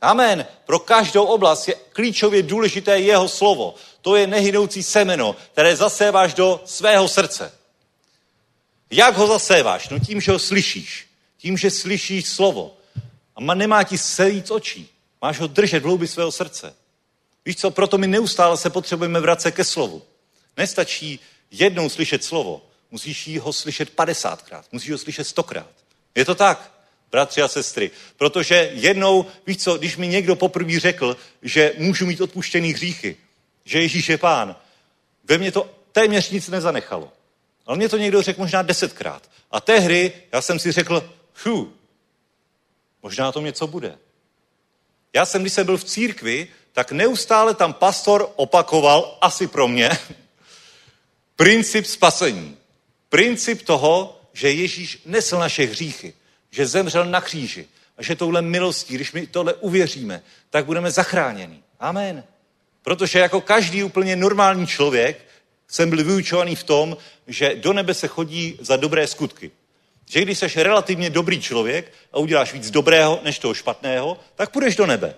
Amen. Pro každou oblast je klíčově důležité jeho slovo. To je nehynoucí semeno, které zaséváš do svého srdce. Jak ho zaséváš? No tím, že ho slyšíš. Tím, že slyšíš slovo. A nemá ti sejít očí. Máš ho držet v hloubi svého srdce. Víš co, proto my neustále se potřebujeme vracet ke slovu. Nestačí jednou slyšet slovo, musíš ho slyšet padesátkrát, musíš ho slyšet stokrát. Je to tak, bratři a sestry. Protože jednou, víš co, když mi někdo poprvé řekl, že můžu mít odpuštěný hříchy, že Ježíš je pán, ve mně to téměř nic nezanechalo. Ale mě to někdo řekl možná desetkrát. A tehdy já jsem si řekl, hu, možná to něco bude. Já jsem, když jsem byl v církvi, tak neustále tam pastor opakoval, asi pro mě, princip spasení. Princip toho, že Ježíš nesl naše hříchy, že zemřel na kříži a že touhle milostí, když my tohle uvěříme, tak budeme zachráněni. Amen. Protože jako každý úplně normální člověk jsem byl vyučovaný v tom, že do nebe se chodí za dobré skutky. Že když jsi relativně dobrý člověk a uděláš víc dobrého než toho špatného, tak půjdeš do nebe.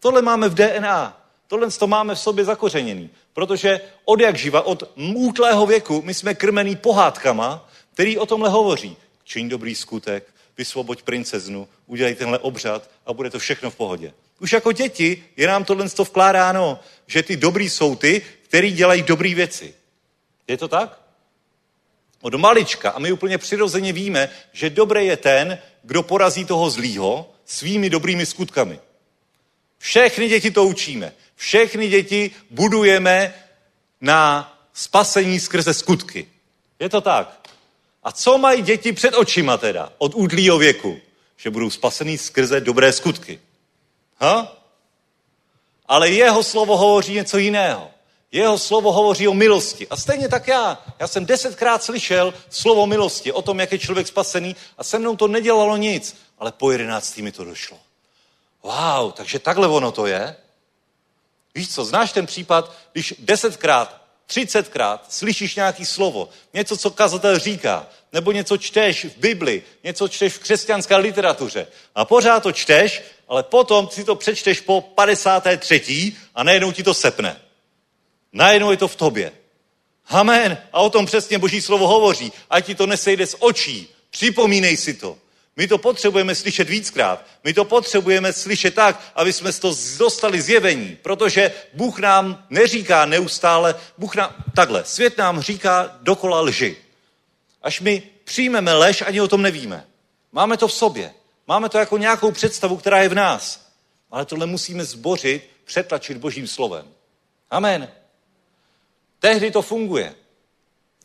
Tohle máme v DNA. Tohle to máme v sobě zakořeněný. Protože od jak živa, od útlého věku, my jsme krmený pohádkama, který o tomhle hovoří. Čiň dobrý skutek, vysvoboď princeznu, udělej tenhle obřad a bude to všechno v pohodě. Už jako děti je nám tohle to vkládáno, že ty dobrý jsou ty, který dělají dobré věci. Je to tak? Od malička. A my úplně přirozeně víme, že dobrý je ten, kdo porazí toho zlýho svými dobrými skutkami. Všechny děti to učíme. Všechny děti budujeme na spasení skrze skutky. Je to tak? A co mají děti před očima teda od útlýho věku? Že budou spasený skrze dobré skutky. Ha? Ale jeho slovo hovoří něco jiného. Jeho slovo hovoří o milosti. A stejně tak já. Já jsem desetkrát slyšel slovo milosti, o tom, jak je člověk spasený a se mnou to nedělalo nic. Ale po jedenáctý mi to došlo. Wow, takže takhle ono to je. Víš co, znáš ten případ, když desetkrát, třicetkrát slyšíš nějaký slovo, něco, co kazatel říká, nebo něco čteš v Bibli, něco čteš v křesťanské literatuře a pořád to čteš, ale potom si to přečteš po 53. a najednou ti to sepne. Najednou je to v tobě. Amen. A o tom přesně Boží slovo hovoří. Ať ti to nesejde z očí. Připomínej si to. My to potřebujeme slyšet víckrát. My to potřebujeme slyšet tak, aby jsme to dostali zjevení, protože Bůh nám neříká neustále, Bůh nám, takhle, svět nám říká dokola lži. Až my přijmeme lež, ani o tom nevíme. Máme to v sobě. Máme to jako nějakou představu, která je v nás. Ale tohle musíme zbořit, přetlačit božím slovem. Amen. Tehdy to funguje.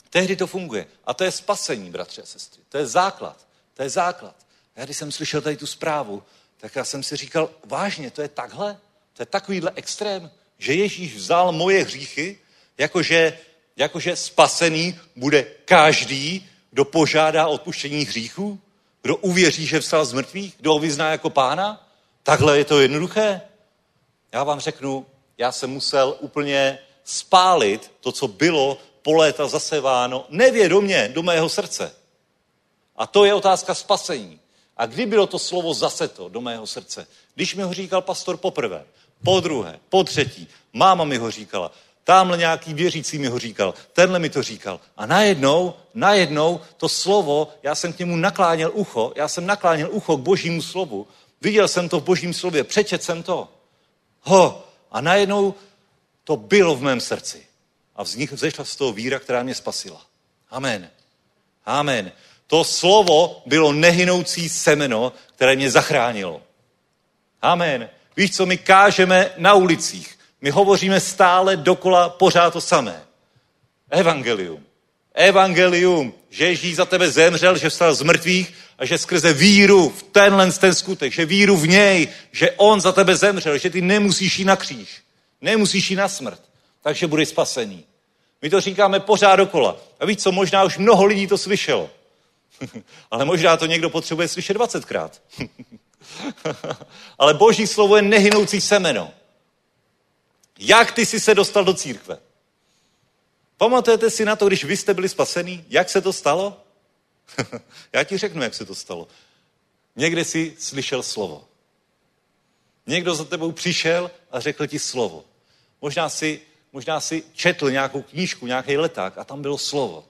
Tehdy to funguje. A to je spasení, bratři a sestry. To je základ. To je základ. Já když jsem slyšel tady tu zprávu, tak já jsem si říkal, vážně, to je takhle? To je takovýhle extrém, že Ježíš vzal moje hříchy, jakože, jakože spasený bude každý, kdo požádá odpuštění hříchů, kdo uvěří, že vstal z mrtvých, kdo ho vyzná jako pána. Takhle je to jednoduché. Já vám řeknu, já jsem musel úplně spálit to, co bylo po léta zaseváno nevědomě do mého srdce. A to je otázka spasení. A kdy bylo to slovo zaseto do mého srdce? Když mi ho říkal pastor poprvé, po druhé, po třetí, máma mi ho říkala, tamhle nějaký věřící mi ho říkal, tenhle mi to říkal. A najednou, najednou to slovo, já jsem k němu nakláněl ucho, já jsem nakláněl ucho k božímu slovu, viděl jsem to v božím slově, přečet jsem to. Ho, a najednou to bylo v mém srdci. A vznik, vzešla z toho víra, která mě spasila. Amen. Amen. To slovo bylo nehynoucí semeno, které mě zachránilo. Amen. Víš, co my kážeme na ulicích? My hovoříme stále dokola pořád to samé. Evangelium. Evangelium, že Ježíš za tebe zemřel, že vstal z mrtvých a že skrze víru v tenhle ten skutek, že víru v něj, že on za tebe zemřel, že ty nemusíš jít na kříž, nemusíš jít na smrt, takže budeš spasený. My to říkáme pořád dokola. A víš co, možná už mnoho lidí to slyšelo. Ale možná to někdo potřebuje slyšet 20krát. Ale boží slovo je nehynoucí semeno. Jak ty jsi se dostal do církve? Pamatujete si na to, když vy jste byli spasení? Jak se to stalo? Já ti řeknu, jak se to stalo. Někde si slyšel slovo. Někdo za tebou přišel a řekl ti slovo. Možná si, možná si četl nějakou knížku, nějaký leták a tam bylo slovo.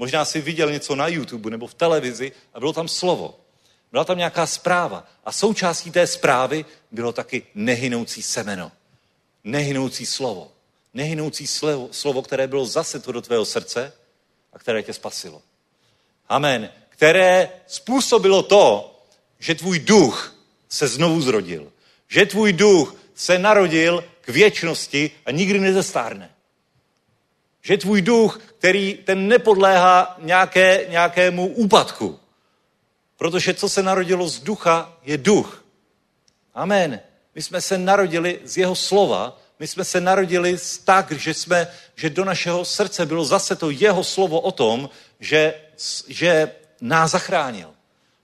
Možná si viděl něco na YouTube nebo v televizi a bylo tam slovo. Byla tam nějaká zpráva. A součástí té zprávy bylo taky nehynoucí semeno. Nehynoucí slovo. Nehynoucí slovo, slovo které bylo zase to do tvého srdce a které tě spasilo. Amen. Které způsobilo to, že tvůj duch se znovu zrodil. Že tvůj duch se narodil k věčnosti a nikdy nezestárne. Že tvůj duch, který ten nepodléhá nějaké, nějakému úpadku. Protože co se narodilo z ducha, je duch. Amen. My jsme se narodili z jeho slova, my jsme se narodili tak, že, jsme, že do našeho srdce bylo zase to jeho slovo o tom, že, že nás zachránil.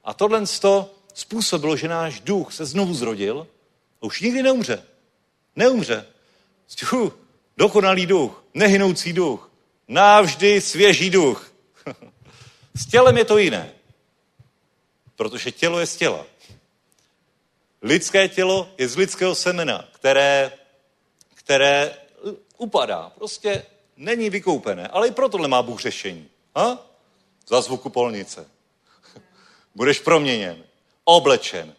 A tohle to způsobilo, že náš duch se znovu zrodil a už nikdy neumře. Neumře. Stěhu, dokonalý duch, nehynoucí duch, navždy svěží duch. S tělem je to jiné, protože tělo je z těla. Lidské tělo je z lidského semena, které, které upadá. Prostě není vykoupené. Ale i proto má Bůh řešení. Ha? Za zvuku polnice. Budeš proměněn, oblečen.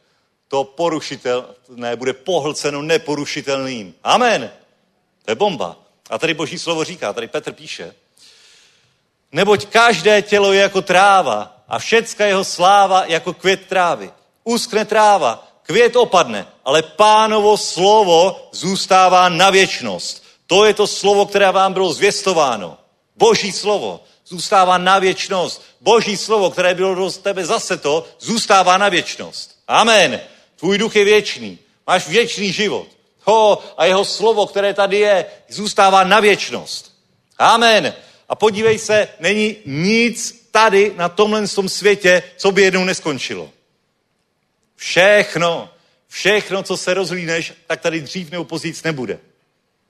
To porušitel, ne, bude pohlceno neporušitelným. Amen. To je bomba. A tady boží slovo říká, tady Petr píše, neboť každé tělo je jako tráva a všecka jeho sláva jako květ trávy. Uskne tráva, květ opadne, ale pánovo slovo zůstává na věčnost. To je to slovo, které vám bylo zvěstováno. Boží slovo zůstává na věčnost. Boží slovo, které bylo do tebe zase to, zůstává na věčnost. Amen. Tvůj duch je věčný. Máš věčný život. Ho, a jeho slovo, které tady je, zůstává na věčnost. Amen. A podívej se, není nic tady na tomhle tom světě, co by jednou neskončilo. Všechno, všechno, co se rozhlíneš, tak tady dřív nebo později nebude.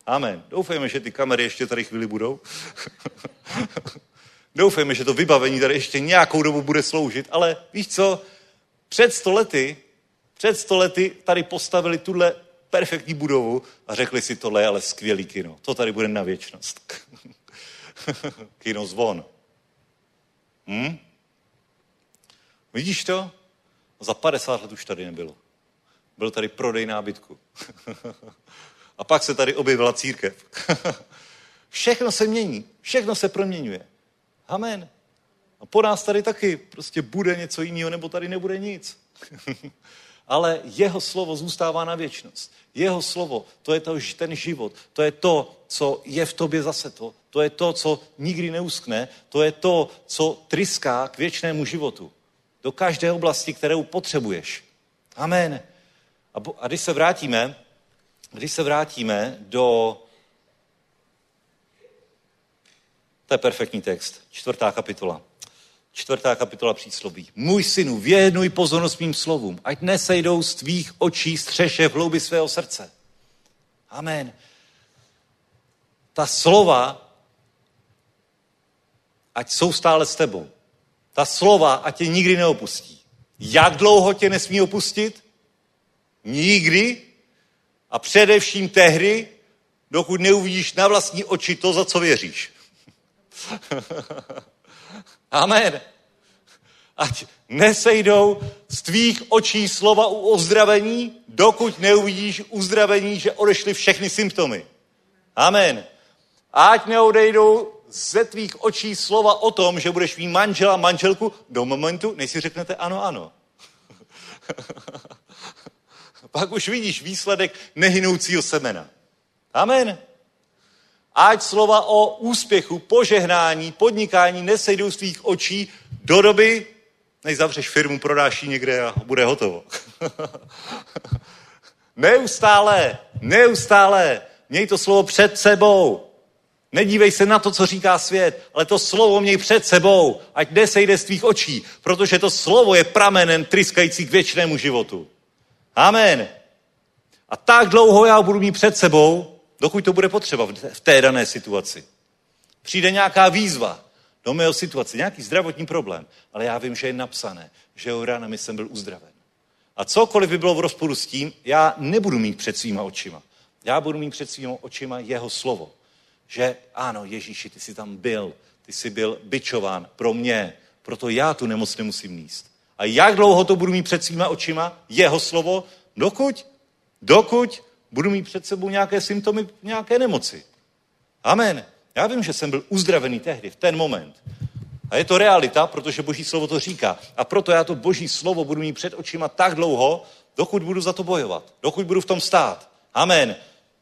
Amen. Doufejme, že ty kamery ještě tady chvíli budou. Doufejme, že to vybavení tady ještě nějakou dobu bude sloužit, ale víš co? Před stolety, před stolety tady postavili tuhle perfektní budovu a řekli si, tohle je ale skvělý kino. To tady bude na věčnost. kino zvon. Hm? Vidíš to? Za 50 let už tady nebylo. Byl tady prodej nábytku. a pak se tady objevila církev. všechno se mění, všechno se proměňuje. Amen. A po nás tady taky prostě bude něco jiného, nebo tady nebude nic. Ale jeho slovo zůstává na věčnost. Jeho slovo, to je to, ten život, to je to, co je v tobě zase to. To je to, co nikdy neuskne, to je to, co tryská k věčnému životu. Do každé oblasti, kterou potřebuješ. Amen. A, a když se vrátíme, když se vrátíme do To je perfektní text. Čtvrtá kapitola. Čtvrtá kapitola přísloví. Můj synu, věnuj pozornost mým slovům, ať nesejdou z tvých očí střeše v hloubi svého srdce. Amen. Ta slova, ať jsou stále s tebou. Ta slova, ať tě nikdy neopustí. Jak dlouho tě nesmí opustit? Nikdy. A především tehdy, dokud neuvidíš na vlastní oči to, za co věříš. Amen. Ať nesejdou z tvých očí slova u ozdravení, dokud neuvidíš uzdravení, že odešly všechny symptomy. Amen. Ať neodejdou ze tvých očí slova o tom, že budeš mít manžela, manželku do momentu, než si řeknete ano, ano. Pak už vidíš výsledek nehynoucího semena. Amen. Ať slova o úspěchu, požehnání, podnikání nesejdou z tvých očí do doby, než zavřeš firmu, prodáš ji někde a bude hotovo. neustále, neustále, měj to slovo před sebou. Nedívej se na to, co říká svět, ale to slovo měj před sebou, ať nesejde z tvých očí, protože to slovo je pramenem tryskající k věčnému životu. Amen. A tak dlouho já budu mít před sebou, dokud to bude potřeba v té dané situaci. Přijde nějaká výzva do mého situace, nějaký zdravotní problém, ale já vím, že je napsané, že jeho ranami jsem byl uzdraven. A cokoliv by bylo v rozporu s tím, já nebudu mít před svýma očima. Já budu mít před svýma očima jeho slovo. Že ano, Ježíši, ty jsi tam byl, ty jsi byl byčován pro mě, proto já tu nemoc nemusím níst. A jak dlouho to budu mít před svýma očima, jeho slovo, dokud, dokud budu mít před sebou nějaké symptomy nějaké nemoci. Amen. Já vím, že jsem byl uzdravený tehdy, v ten moment. A je to realita, protože Boží slovo to říká. A proto já to Boží slovo budu mít před očima tak dlouho, dokud budu za to bojovat, dokud budu v tom stát. Amen.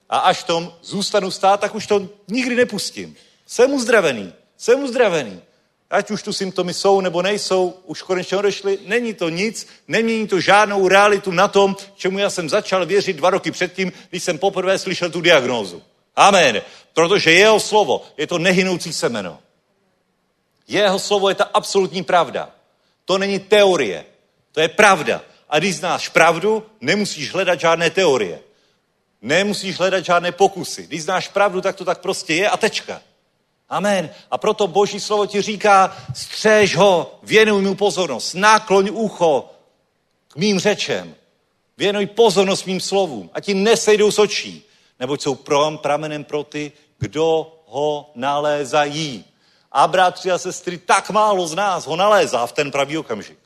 A až v tom zůstanu stát, tak už to nikdy nepustím. Jsem uzdravený, jsem uzdravený. Ať už tu symptomy jsou nebo nejsou, už konečně odešly, není to nic, nemění to žádnou realitu na tom, čemu já jsem začal věřit dva roky předtím, když jsem poprvé slyšel tu diagnózu. Amen. Protože jeho slovo je to nehynoucí semeno. Jeho slovo je ta absolutní pravda. To není teorie. To je pravda. A když znáš pravdu, nemusíš hledat žádné teorie. Nemusíš hledat žádné pokusy. Když znáš pravdu, tak to tak prostě je a tečka. Amen. A proto Boží slovo ti říká, střež ho, věnuj mu pozornost, nákloň ucho k mým řečem. Věnuj pozornost mým slovům a ti nesejdou z očí, neboť jsou prom, pramenem pro ty, kdo ho nalézají. A bratři a sestry, tak málo z nás ho nalézá v ten pravý okamžik.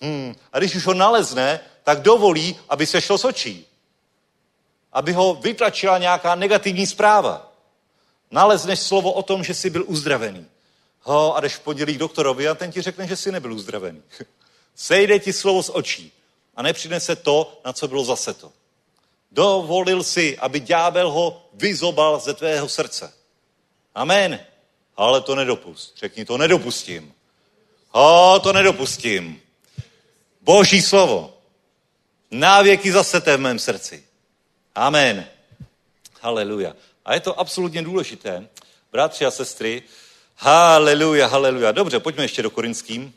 Hmm. A když už ho nalezne, tak dovolí, aby se šlo z očí. Aby ho vytlačila nějaká negativní zpráva. Nalezneš slovo o tom, že jsi byl uzdravený. Ho, a jdeš v pondělí k doktorovi a ten ti řekne, že jsi nebyl uzdravený. Sejde ti slovo z očí a nepřinese to, na co bylo zase to. Dovolil si, aby ďábel ho vyzobal ze tvého srdce. Amen. Ale to nedopust. Řekni, to nedopustím. O, to nedopustím. Boží slovo. Návěky zasete v mém srdci. Amen. Haleluja. A je to absolutně důležité. Bratři a sestry, haleluja, haleluja. Dobře, pojďme ještě do Korinským.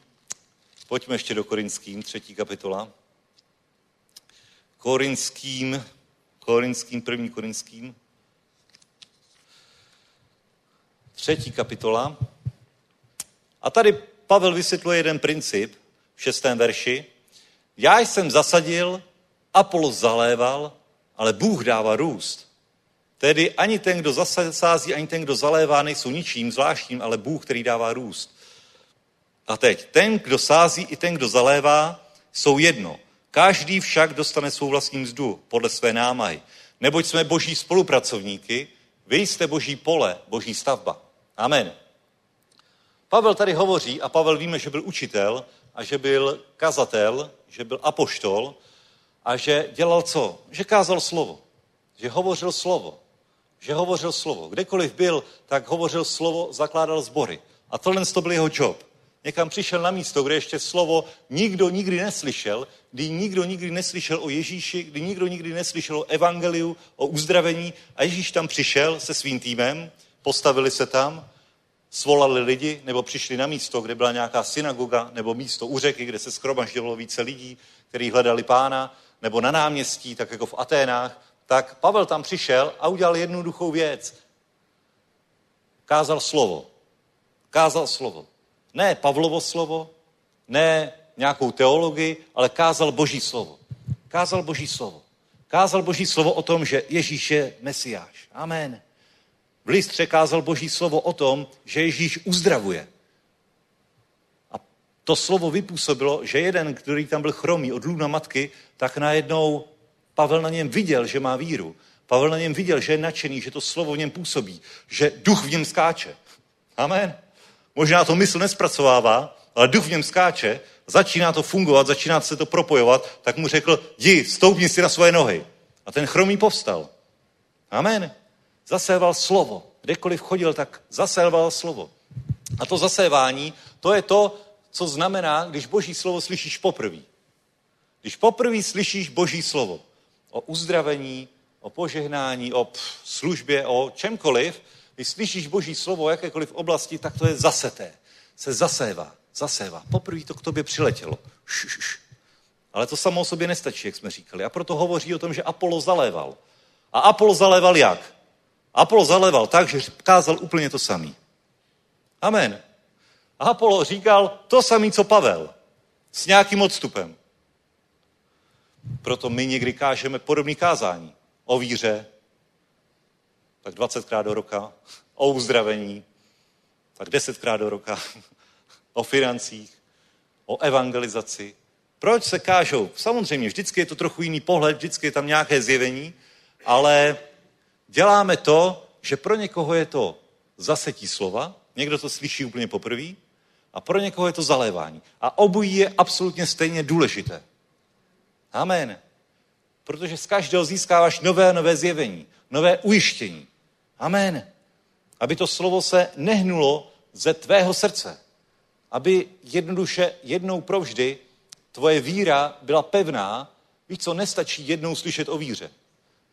Pojďme ještě do Korinským, třetí kapitola. Korinským, Korinským, první Korinským. Třetí kapitola. A tady Pavel vysvětluje jeden princip v šestém verši. Já jsem zasadil, Apollo zaléval, ale Bůh dává růst. Tedy ani ten, kdo zasází, ani ten, kdo zalévá, nejsou ničím zvláštním, ale Bůh, který dává růst. A teď, ten, kdo sází, i ten, kdo zalévá, jsou jedno. Každý však dostane svou vlastní mzdu podle své námahy. Neboť jsme boží spolupracovníky, vy jste boží pole, boží stavba. Amen. Pavel tady hovoří, a Pavel víme, že byl učitel a že byl kazatel, že byl apoštol a že dělal co? Že kázal slovo. Že hovořil slovo že hovořil slovo. Kdekoliv byl, tak hovořil slovo, zakládal sbory. A tohle to byl jeho job. Někam přišel na místo, kde ještě slovo nikdo nikdy neslyšel, kdy nikdo nikdy neslyšel o Ježíši, kdy nikdo nikdy neslyšel o evangeliu, o uzdravení. A Ježíš tam přišel se svým týmem, postavili se tam, svolali lidi, nebo přišli na místo, kde byla nějaká synagoga, nebo místo u řeky, kde se skromaždilo více lidí, kteří hledali pána, nebo na náměstí, tak jako v Aténách, tak Pavel tam přišel a udělal jednoduchou věc. Kázal slovo. Kázal slovo. Ne Pavlovo slovo, ne nějakou teologii, ale kázal Boží slovo. Kázal Boží slovo. Kázal Boží slovo o tom, že Ježíš je Mesiáš. Amen. V listře kázal Boží slovo o tom, že Ježíš uzdravuje. A to slovo vypůsobilo, že jeden, který tam byl chromý od lůna matky, tak najednou Pavel na něm viděl, že má víru. Pavel na něm viděl, že je nadšený, že to slovo v něm působí, že duch v něm skáče. Amen. Možná to mysl nespracovává, ale duch v něm skáče, začíná to fungovat, začíná se to propojovat, tak mu řekl, jdi, stoupni si na svoje nohy. A ten chromý povstal. Amen. Zaséval slovo. Kdekoliv chodil, tak zaséval slovo. A to zasévání, to je to, co znamená, když Boží slovo slyšíš poprvé. Když poprvé slyšíš Boží slovo o uzdravení, o požehnání, o službě, o čemkoliv, když slyšíš Boží slovo o jakékoliv oblasti, tak to je zaseté. Se zasévá, zasévá. Poprvé to k tobě přiletělo. Š, š, š. Ale to samo o sobě nestačí, jak jsme říkali. A proto hovoří o tom, že Apollo zaléval. A Apollo zaléval jak? Apollo zaléval tak, že kázal úplně to samý. Amen. A Apollo říkal to samý, co Pavel. S nějakým odstupem. Proto my někdy kážeme podobný kázání. O víře, tak 20krát do roka. O uzdravení, tak 10krát do roka. O financích, o evangelizaci. Proč se kážou? Samozřejmě, vždycky je to trochu jiný pohled, vždycky je tam nějaké zjevení, ale děláme to, že pro někoho je to zasetí slova, někdo to slyší úplně poprvé, a pro někoho je to zalévání. A obojí je absolutně stejně důležité. Amen. Protože z každého získáváš nové a nové zjevení, nové ujištění. Amen. Aby to slovo se nehnulo ze tvého srdce. Aby jednoduše jednou provždy tvoje víra byla pevná. Víš co, nestačí jednou slyšet o víře.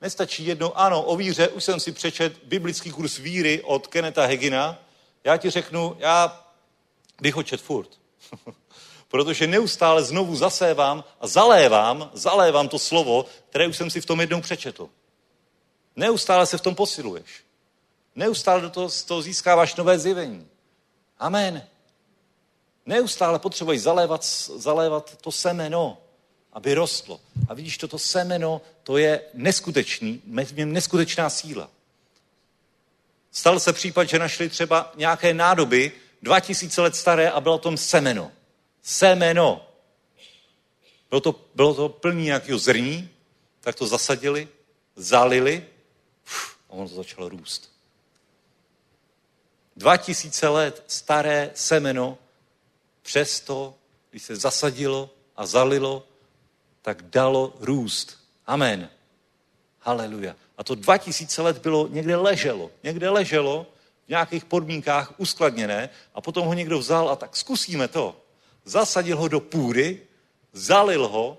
Nestačí jednou, ano, o víře, už jsem si přečet biblický kurz víry od Keneta Hegina. Já ti řeknu, já bych ho čet furt. Protože neustále znovu zasévám a zalévám, zalévám to slovo, které už jsem si v tom jednou přečetl. Neustále se v tom posiluješ. Neustále do toho, z toho získáváš nové zjevení. Amen. Neustále potřebuješ zalévat, zalévat to semeno, aby rostlo. A vidíš, toto semeno, to je neskutečný, neskutečná síla. Stal se případ, že našli třeba nějaké nádoby, 2000 let staré a bylo tom semeno. Semeno. Bylo to, bylo to plný nějakého zrní, tak to zasadili, zalili a ono to začalo růst. 2000 let staré semeno, přesto, když se zasadilo a zalilo, tak dalo růst. Amen. Haleluja. A to 2000 let bylo, někde leželo. Někde leželo v nějakých podmínkách uskladněné a potom ho někdo vzal a tak zkusíme to. Zasadil ho do půdy, zalil ho,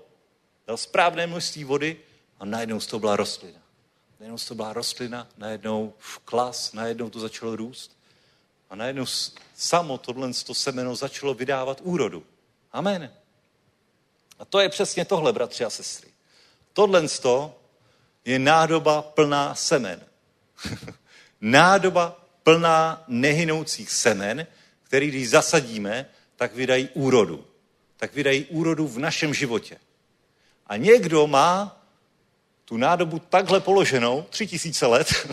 dal správné množství vody a najednou z toho byla rostlina. Najednou z toho byla rostlina, najednou klas, najednou to začalo růst. A najednou samo tohle to semeno začalo vydávat úrodu. Amen. A to je přesně tohle, bratři a sestry. Tohle je nádoba plná semen. nádoba plná nehynoucích semen, který když zasadíme, tak vydají úrodu. Tak vydají úrodu v našem životě. A někdo má tu nádobu takhle položenou, tři tisíce let,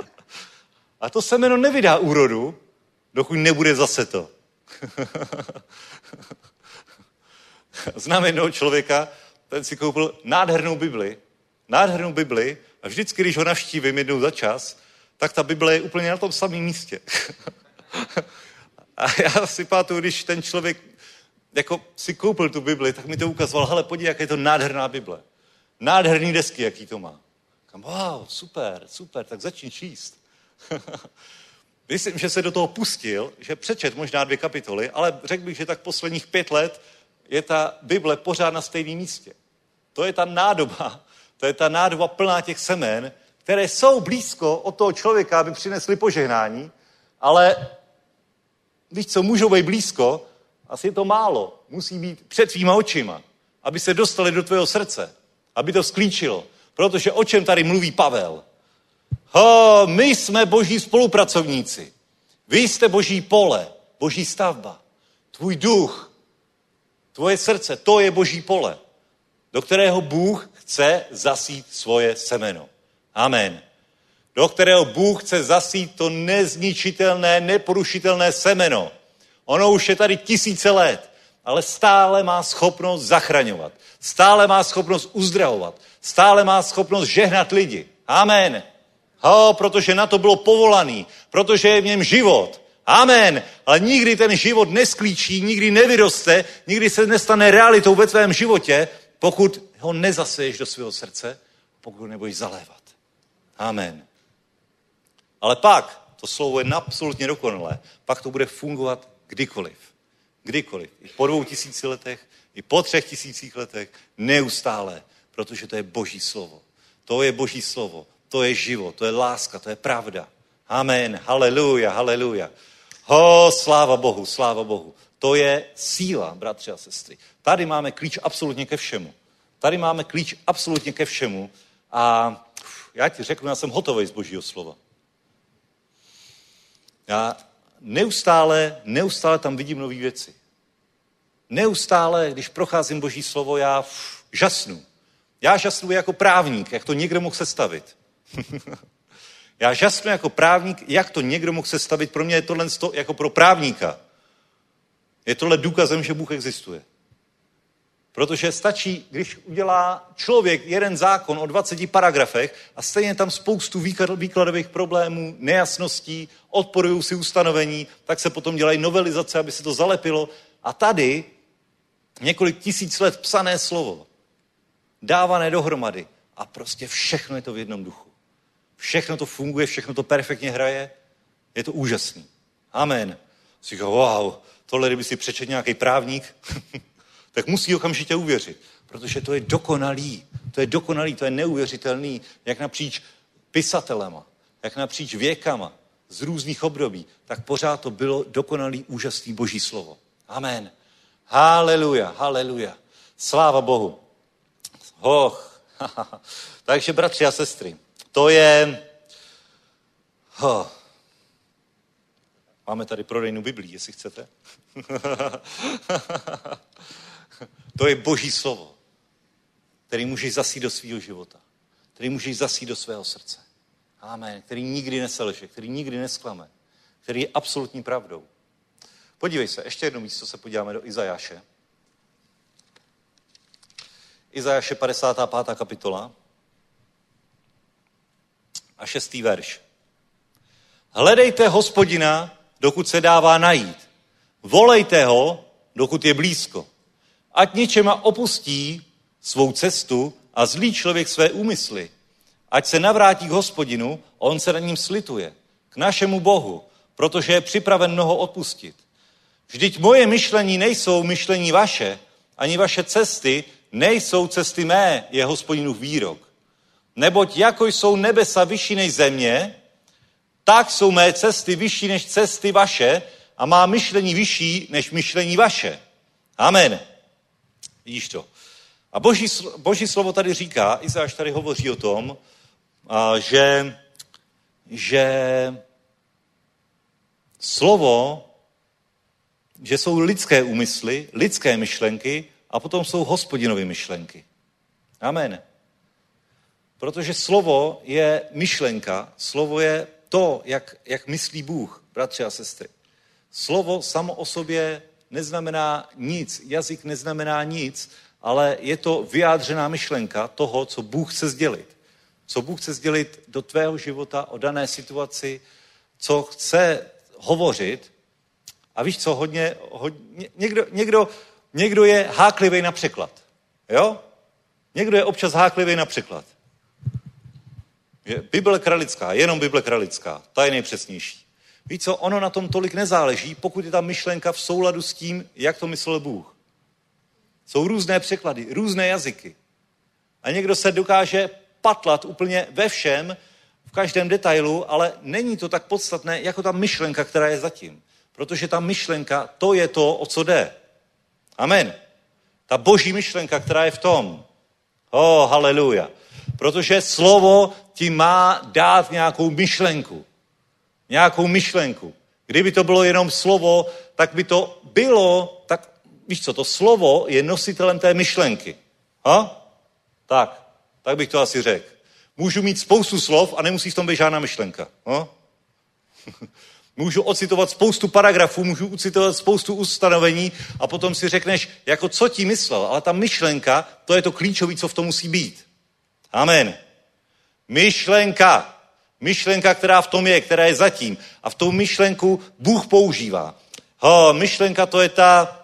a to semeno nevydá úrodu, dokud nebude zase to. Znám jednoho člověka, ten si koupil nádhernou Bibli, nádhernou Bibli a vždycky, když ho navštívím jednou za čas, tak ta Bible je úplně na tom samém místě. a já si pamatuju, když ten člověk jako si koupil tu Bibli, tak mi to ukazoval, hele, podívej, jak je to nádherná Bible. Nádherný desky, jaký to má. Kam, wow, super, super, tak začni číst. Myslím, že se do toho pustil, že přečet možná dvě kapitoly, ale řekl bych, že tak posledních pět let je ta Bible pořád na stejném místě. To je ta nádoba, to je ta nádoba plná těch semen, které jsou blízko od toho člověka, aby přinesli požehnání, ale víš co, můžou být blízko, asi je to málo. Musí být před tvýma očima, aby se dostali do tvého srdce, aby to sklíčilo. Protože o čem tady mluví Pavel? Ho, my jsme boží spolupracovníci. Vy jste boží pole, boží stavba. Tvůj duch Tvoje srdce, to je boží pole, do kterého Bůh chce zasít svoje semeno. Amen. Do kterého Bůh chce zasít to nezničitelné, neporušitelné semeno. Ono už je tady tisíce let, ale stále má schopnost zachraňovat. Stále má schopnost uzdravovat. Stále má schopnost žehnat lidi. Amen. Ho, protože na to bylo povolaný, protože je v něm život. Amen. Ale nikdy ten život nesklíčí, nikdy nevyroste, nikdy se nestane realitou ve tvém životě, pokud ho nezaseješ do svého srdce, pokud ho nebudeš zalévat. Amen. Ale pak, to slovo je absolutně dokonalé, pak to bude fungovat kdykoliv. Kdykoliv. I po dvou tisíci letech, i po třech tisících letech, neustále, protože to je boží slovo. To je boží slovo, to je život, to je láska, to je pravda. Amen, haleluja, haleluja. Ho, sláva Bohu, sláva Bohu. To je síla, bratři a sestry. Tady máme klíč absolutně ke všemu. Tady máme klíč absolutně ke všemu a já ti řeknu, já jsem hotový z božího slova. Já neustále, neustále tam vidím nové věci. Neustále, když procházím boží slovo, já uf, žasnu. Já žasnu jako právník, jak to někdo mohl sestavit. já žasnu jako právník, jak to někdo mohl sestavit. Pro mě je tohle jako pro právníka. Je tohle důkazem, že Bůh existuje. Protože stačí, když udělá člověk jeden zákon o 20 paragrafech a stejně tam spoustu výkladových problémů, nejasností, odporují si ustanovení, tak se potom dělají novelizace, aby se to zalepilo. A tady několik tisíc let psané slovo, dávané dohromady a prostě všechno je to v jednom duchu. Všechno to funguje, všechno to perfektně hraje. Je to úžasný. Amen. Si wow, tohle, kdyby si přečet nějaký právník, tak musí okamžitě uvěřit, protože to je dokonalý, to je dokonalý, to je neuvěřitelný, jak napříč pisatelema, jak napříč věkama, z různých období, tak pořád to bylo dokonalý, úžasný boží slovo. Amen. Haleluja, haleluja. Sláva Bohu. Hoch. Takže, bratři a sestry, to je... Oh. Máme tady prodejnou Biblii, jestli chcete. To je boží slovo, který můžeš zasít do svého života, který můžeš zasít do svého srdce. Amen. Který nikdy neselže, který nikdy nesklame, který je absolutní pravdou. Podívej se, ještě jedno místo se podíváme do Izajáše. Izajáše 55. kapitola a šestý verš. Hledejte hospodina, dokud se dává najít. Volejte ho, dokud je blízko ať ničema opustí svou cestu a zlý člověk své úmysly. Ať se navrátí k hospodinu, on se na ním slituje, k našemu Bohu, protože je připraven mnoho odpustit. Vždyť moje myšlení nejsou myšlení vaše, ani vaše cesty nejsou cesty mé, je hospodinův výrok. Neboť jako jsou nebesa vyšší než země, tak jsou mé cesty vyšší než cesty vaše a má myšlení vyšší než myšlení vaše. Amen. Vidíš to? A boží, boží slovo tady říká, Izáš tady hovoří o tom, a, že, že slovo, že jsou lidské úmysly, lidské myšlenky a potom jsou hospodinové myšlenky. Amen. Protože slovo je myšlenka, slovo je to, jak, jak myslí Bůh, bratři a sestry. Slovo samo o sobě neznamená nic, jazyk neznamená nic, ale je to vyjádřená myšlenka toho, co Bůh chce sdělit. Co Bůh chce sdělit do tvého života o dané situaci, co chce hovořit. A víš co, hodně, hodně někdo, někdo, někdo je háklivý na překlad. Jo? Někdo je občas háklivý na překlad. Je Bible kralická, jenom Bible kralická, ta je nejpřesnější. Víš co, ono na tom tolik nezáleží, pokud je ta myšlenka v souladu s tím, jak to myslel Bůh. Jsou různé překlady, různé jazyky. A někdo se dokáže patlat úplně ve všem, v každém detailu, ale není to tak podstatné, jako ta myšlenka, která je zatím. Protože ta myšlenka, to je to, o co jde. Amen. Ta boží myšlenka, která je v tom. Oh, haleluja. Protože slovo ti má dát nějakou myšlenku nějakou myšlenku. Kdyby to bylo jenom slovo, tak by to bylo, tak víš co, to slovo je nositelem té myšlenky. Ha? Tak, tak bych to asi řekl. Můžu mít spoustu slov a nemusí v tom být žádná myšlenka. Ha? Můžu ocitovat spoustu paragrafů, můžu ocitovat spoustu ustanovení a potom si řekneš, jako co ti myslel, ale ta myšlenka, to je to klíčové, co v tom musí být. Amen. Myšlenka. Myšlenka, která v tom je, která je zatím. A v tou myšlenku Bůh používá. Ho, myšlenka to je ta,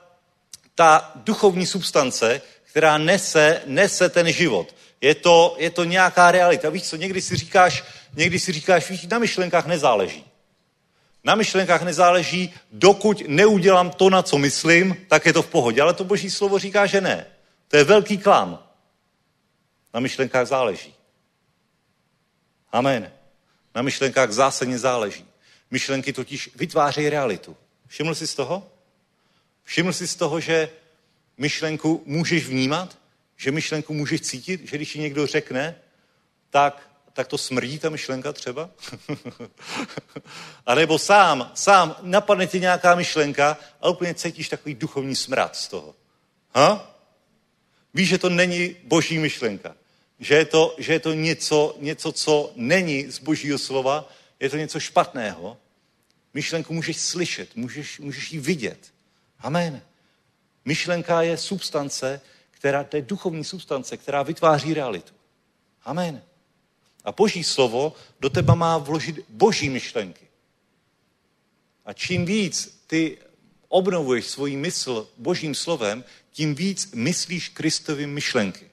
ta duchovní substance, která nese, nese ten život. Je to, je to nějaká realita. Víš co, někdy si říkáš, někdy si říkáš, víš, na myšlenkách nezáleží. Na myšlenkách nezáleží, dokud neudělám to, na co myslím, tak je to v pohodě. Ale to boží slovo říká, že ne. To je velký klam. Na myšlenkách záleží. Amen. Na myšlenkách zásadně záleží. Myšlenky totiž vytvářejí realitu. Všiml jsi z toho? Všiml jsi z toho, že myšlenku můžeš vnímat? Že myšlenku můžeš cítit? Že když ti někdo řekne, tak, tak to smrdí ta myšlenka třeba? a nebo sám, sám napadne ti nějaká myšlenka a úplně cítíš takový duchovní smrad z toho. Ha? Víš, že to není boží myšlenka. Že je to, že je to něco, něco, co není z božího slova, je to něco špatného. Myšlenku můžeš slyšet, můžeš, můžeš ji vidět. Amen. Myšlenka je substance, která, to je duchovní substance, která vytváří realitu. Amen. A boží slovo do teba má vložit boží myšlenky. A čím víc ty obnovuješ svoji mysl božím slovem, tím víc myslíš Kristovým myšlenky.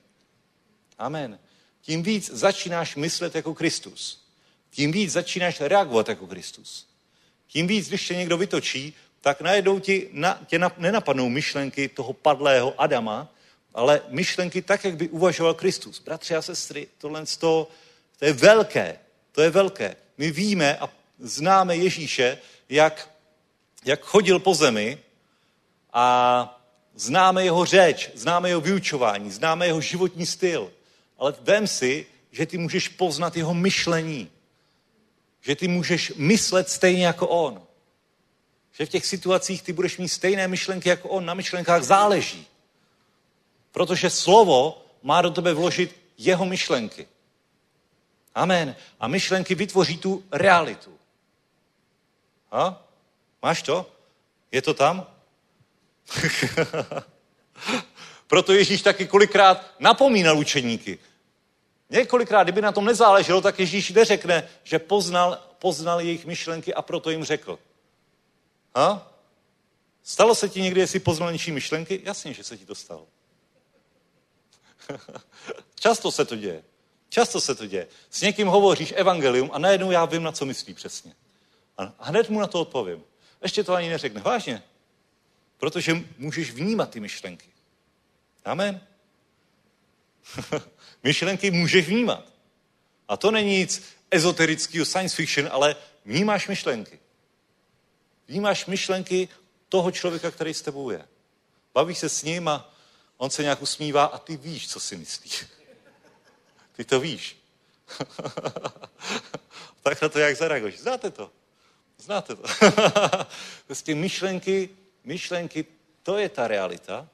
Amen. Tím víc začínáš myslet jako Kristus. Tím víc začínáš reagovat jako Kristus. Tím víc, když tě někdo vytočí, tak najednou ti, na, tě na, nenapadnou myšlenky toho padlého Adama, ale myšlenky tak, jak by uvažoval Kristus. Bratři a sestry, tohle to, to je velké. To je velké. My víme a známe Ježíše, jak, jak chodil po zemi a známe jeho řeč, známe jeho vyučování, známe jeho životní styl. Ale vem si, že ty můžeš poznat jeho myšlení. Že ty můžeš myslet stejně jako on. Že v těch situacích ty budeš mít stejné myšlenky jako on. Na myšlenkách záleží. Protože slovo má do tebe vložit jeho myšlenky. Amen. A myšlenky vytvoří tu realitu. A? Máš to? Je to tam? Proto Ježíš taky kolikrát napomínal učeníky. Několikrát, kdyby na tom nezáleželo, tak Ježíš neřekne, že poznal, poznal jejich myšlenky a proto jim řekl. Ha? Stalo se ti někdy, jestli poznal něčí myšlenky? Jasně, že se ti to stalo. Často se to děje. Často se to děje. S někým hovoříš evangelium a najednou já vím, na co myslí přesně. A hned mu na to odpovím. Ještě to ani neřekne. Vážně. Protože můžeš vnímat ty myšlenky. Amen. Myšlenky můžeš vnímat. A to není nic ezoterického science fiction, ale vnímáš myšlenky. Vnímáš myšlenky toho člověka, který s tebou je. Bavíš se s ním a on se nějak usmívá a ty víš, co si myslí. Ty to víš. tak na to jak zareaguješ. Znáte to. Znáte to. prostě myšlenky, myšlenky, to je ta realita,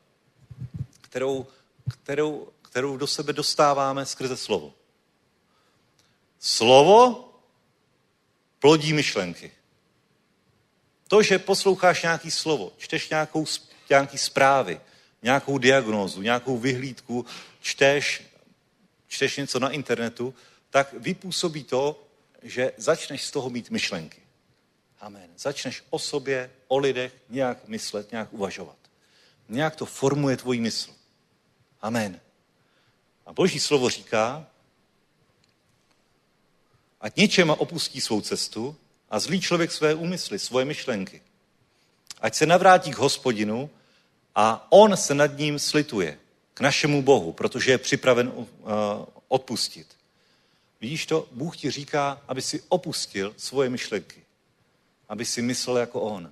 kterou, kterou, kterou do sebe dostáváme skrze slovo. Slovo plodí myšlenky. To, že posloucháš nějaký slovo, čteš nějakou, nějaký zprávy, nějakou diagnózu, nějakou vyhlídku, čteš, čteš něco na internetu, tak vypůsobí to, že začneš z toho mít myšlenky. Amen. Začneš o sobě, o lidech nějak myslet, nějak uvažovat. Nějak to formuje tvoji mysl. Amen. A boží slovo říká, ať něčem opustí svou cestu a zlý člověk své úmysly, svoje myšlenky. Ať se navrátí k hospodinu a on se nad ním slituje k našemu Bohu, protože je připraven uh, odpustit. Vidíš to? Bůh ti říká, aby si opustil svoje myšlenky. Aby si myslel jako on.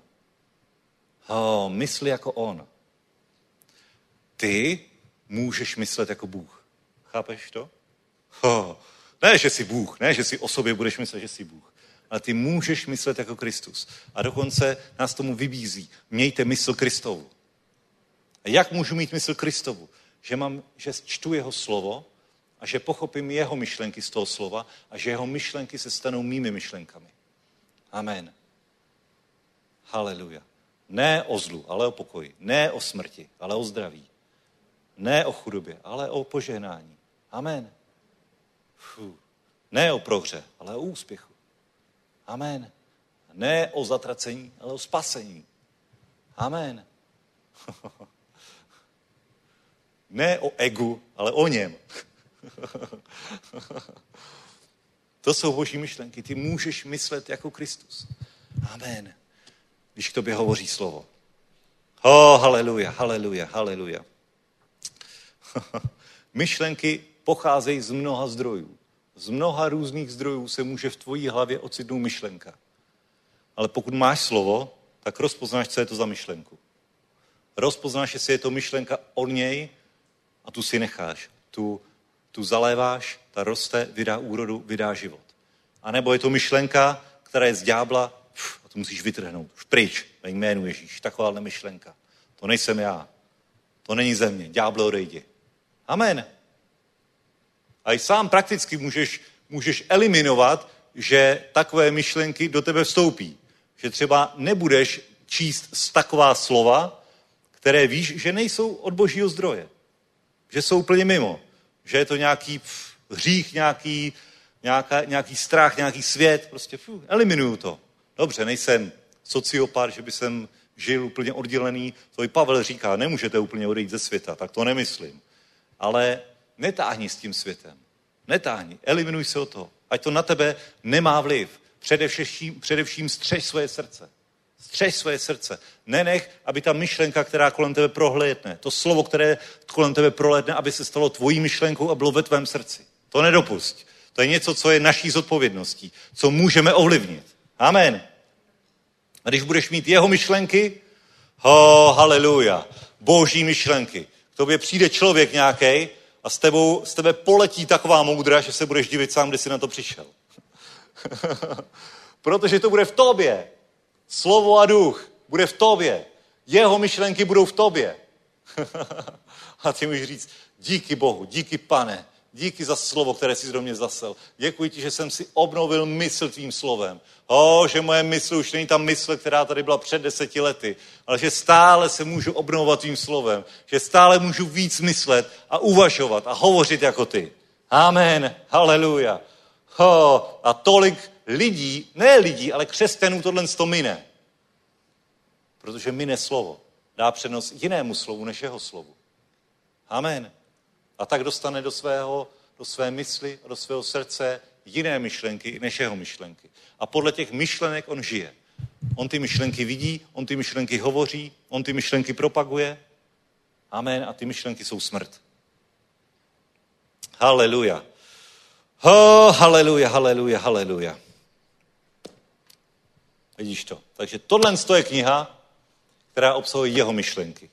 Oh, mysli jako on. Ty můžeš myslet jako Bůh. Chápeš to? Oh, ne, že jsi Bůh, ne, že si o sobě budeš myslet, že jsi Bůh. Ale ty můžeš myslet jako Kristus. A dokonce nás tomu vybízí. Mějte mysl Kristovu. A jak můžu mít mysl Kristovu? Že, mám, že čtu jeho slovo a že pochopím jeho myšlenky z toho slova a že jeho myšlenky se stanou mými myšlenkami. Amen. Haleluja. Ne o zlu, ale o pokoji. Ne o smrti, ale o zdraví. Ne o chudobě, ale o požehnání. Amen. Fuh. Ne o prohře, ale o úspěchu. Amen. Ne o zatracení, ale o spasení. Amen. ne o egu, ale o něm. to jsou boží myšlenky. Ty můžeš myslet jako Kristus. Amen. Když k tobě hovoří slovo. Oh, haleluja, haleluja, haleluja. Myšlenky pocházejí z mnoha zdrojů. Z mnoha různých zdrojů se může v tvojí hlavě ocitnout myšlenka. Ale pokud máš slovo, tak rozpoznáš, co je to za myšlenku. Rozpoznáš, jestli je to myšlenka od něj a tu si necháš. Tu, tu zaléváš, ta roste, vydá úrodu, vydá život. A nebo je to myšlenka, která je z ďábla a tu musíš vytrhnout. Už pryč, ve jménu Ježíš. Taková myšlenka. To nejsem já. To není ze mě. Odejdi. Amen. A i sám prakticky můžeš, můžeš eliminovat, že takové myšlenky do tebe vstoupí. Že třeba nebudeš číst z taková slova, které víš, že nejsou od božího zdroje. Že jsou úplně mimo. Že je to nějaký pf, hřích, nějaký, nějaká, nějaký strach, nějaký svět. Prostě pf, eliminuju to. Dobře, nejsem sociopat, že by jsem žil úplně oddělený. To i Pavel říká, nemůžete úplně odejít ze světa, tak to nemyslím. Ale netáhni s tím světem. Netáhni, eliminuj se o to. Ať to na tebe nemá vliv. Především, především střež svoje srdce. Střež svoje srdce. Nenech, aby ta myšlenka, která kolem tebe prohlédne, to slovo, které kolem tebe prohlédne, aby se stalo tvojí myšlenkou a bylo ve tvém srdci. To nedopust. To je něco, co je naší zodpovědností, co můžeme ovlivnit. Amen. A když budeš mít jeho myšlenky, ho, haleluja, boží myšlenky. K tobě přijde člověk nějaký a s, tebou, s tebe poletí taková moudra, že se budeš divit sám, kde jsi na to přišel. Protože to bude v tobě. Slovo a duch bude v tobě. Jeho myšlenky budou v tobě. a ty můžeš říct, díky Bohu, díky pane, díky za slovo, které jsi do mě zasel. Děkuji ti, že jsem si obnovil mysl tvým slovem. O, že moje mysl už není ta mysl, která tady byla před deseti lety, ale že stále se můžu obnovovat tvým slovem. Že stále můžu víc myslet a uvažovat a hovořit jako ty. Amen. Haleluja. A tolik lidí, ne lidí, ale křesťanů tohle to mine. Protože mine slovo. Dá přednost jinému slovu než jeho slovu. Amen. A tak dostane do, svého, do své mysli do svého srdce jiné myšlenky než jeho myšlenky. A podle těch myšlenek on žije. On ty myšlenky vidí, on ty myšlenky hovoří, on ty myšlenky propaguje. Amen. A ty myšlenky jsou smrt. Haleluja. Oh, haleluja, haleluja, haleluja. Vidíš to. Takže tohle je kniha, která obsahuje jeho myšlenky.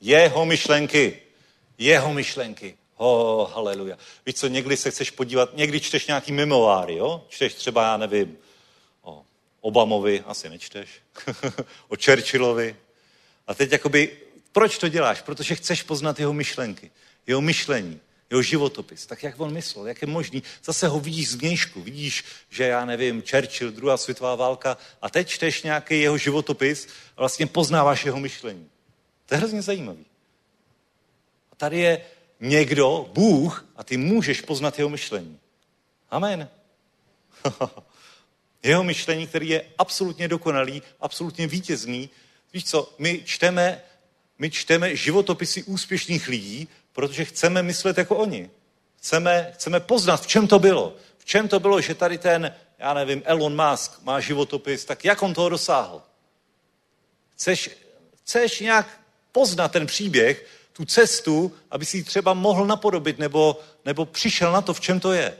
Jeho myšlenky. Jeho myšlenky. Oh, haleluja. Víš co, někdy se chceš podívat, někdy čteš nějaký memoáry, jo? Čteš třeba, já nevím, o Obamovi, asi nečteš, o Churchillovi. A teď jakoby, proč to děláš? Protože chceš poznat jeho myšlenky, jeho myšlení jeho životopis, tak jak on myslel, jak je možný. Zase ho vidíš zvnějšku, vidíš, že já nevím, Churchill, druhá světová válka a teď čteš nějaký jeho životopis a vlastně poznáváš jeho myšlení. To je hrozně zajímavý. A tady je někdo, Bůh, a ty můžeš poznat jeho myšlení. Amen. jeho myšlení, který je absolutně dokonalý, absolutně vítězný. Víš co, my čteme, my čteme životopisy úspěšných lidí, protože chceme myslet jako oni. Chceme, chceme poznat, v čem to bylo. V čem to bylo, že tady ten, já nevím, Elon Musk má životopis, tak jak on toho dosáhl? Chceš, chceš nějak poznat ten příběh, tu cestu, aby si ji třeba mohl napodobit nebo, nebo přišel na to, v čem to je.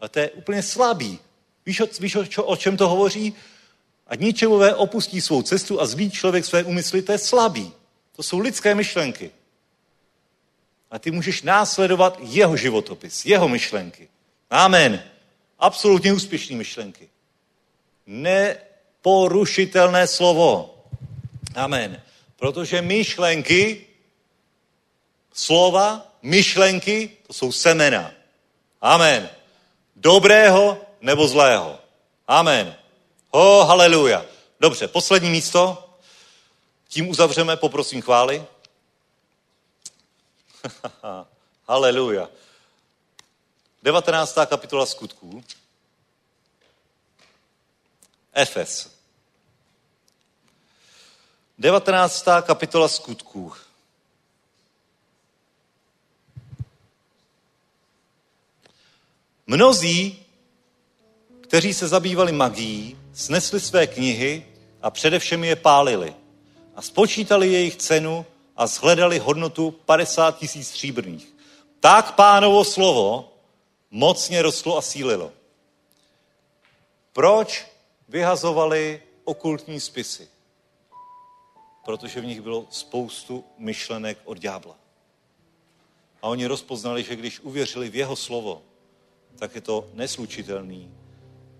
Ale to je úplně slabý. Víš, víš o, o čem to hovoří? A ničemové opustí svou cestu a zlý člověk své úmysly, to je slabý. To jsou lidské myšlenky. A ty můžeš následovat jeho životopis, jeho myšlenky. Amen. Absolutně úspěšné myšlenky. Neporušitelné slovo. Amen. Protože myšlenky Slova, myšlenky, to jsou semena. Amen. Dobrého nebo zlého. Amen. Ho, haleluja. Dobře, poslední místo. Tím uzavřeme, poprosím chvály. haleluja. 19. kapitola skutků. Efes. 19. kapitola skutků. Mnozí, kteří se zabývali magií, snesli své knihy a především je pálili a spočítali jejich cenu a zhledali hodnotu 50 tisíc stříbrných. Tak pánovo slovo mocně rostlo a sílilo. Proč vyhazovali okultní spisy? Protože v nich bylo spoustu myšlenek od ďábla. A oni rozpoznali, že když uvěřili v jeho slovo, tak je to neslučitelný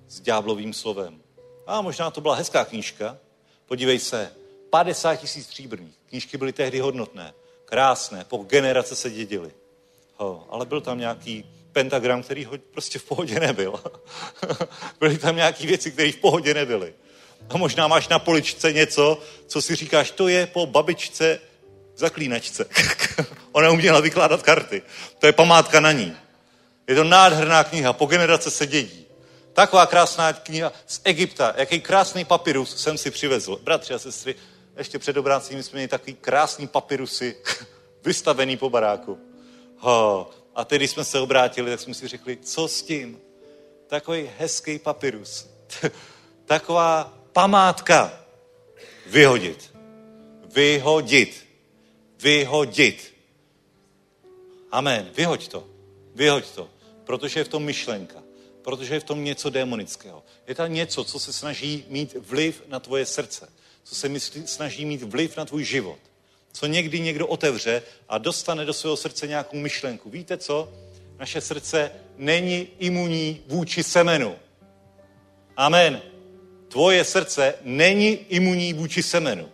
s ďáblovým slovem. A možná to byla hezká knížka. Podívej se, 50 tisíc stříbrných. Knížky byly tehdy hodnotné, krásné, po generace se dědily. Ho, ale byl tam nějaký pentagram, který ho prostě v pohodě nebyl. Byly tam nějaké věci, které v pohodě nebyly. A možná máš na poličce něco, co si říkáš, to je po babičce zaklínačce. Ona uměla vykládat karty. To je památka na ní. Je to nádherná kniha, po generace se dědí. Taková krásná kniha z Egypta. Jaký krásný papirus jsem si přivezl. Bratři a sestry, ještě před obrácením jsme měli takový krásný papirusy vystavený po baráku. Ho. A teď, když jsme se obrátili, tak jsme si řekli, co s tím? Takový hezký papirus. Taková památka. Vyhodit. Vyhodit. Vyhodit. Amen. Vyhoď to. Vyhoď to. Protože je v tom myšlenka. Protože je v tom něco démonického. Je tam něco, co se snaží mít vliv na tvoje srdce. Co se myslí, snaží mít vliv na tvůj život. Co někdy někdo otevře a dostane do svého srdce nějakou myšlenku. Víte co? Naše srdce není imunní vůči semenu. Amen. Tvoje srdce není imunní vůči semenu.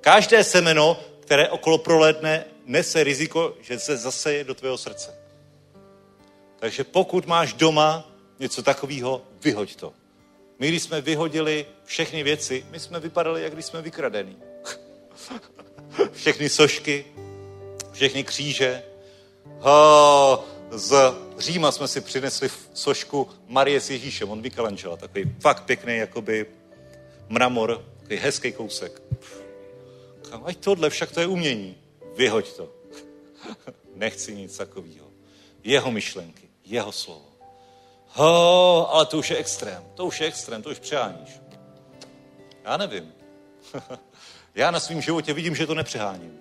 Každé semeno, které okolo proledne, nese riziko, že se zaseje do tvého srdce. Takže pokud máš doma něco takového, vyhoď to. My, když jsme vyhodili všechny věci, my jsme vypadali, jak když jsme vykradení. všechny sošky, všechny kříže. Z Říma jsme si přinesli sošku Marie s Ježíšem, on vykalančila, takový fakt pěkný, jakoby mramor, takový hezký kousek. Ať tohle, však to je umění. Vyhoď to. Nechci nic takového. Jeho myšlenky jeho slovo. Ho, ale to už je extrém. To už je extrém, to už přeháníš. Já nevím. Já na svém životě vidím, že to nepřeháním.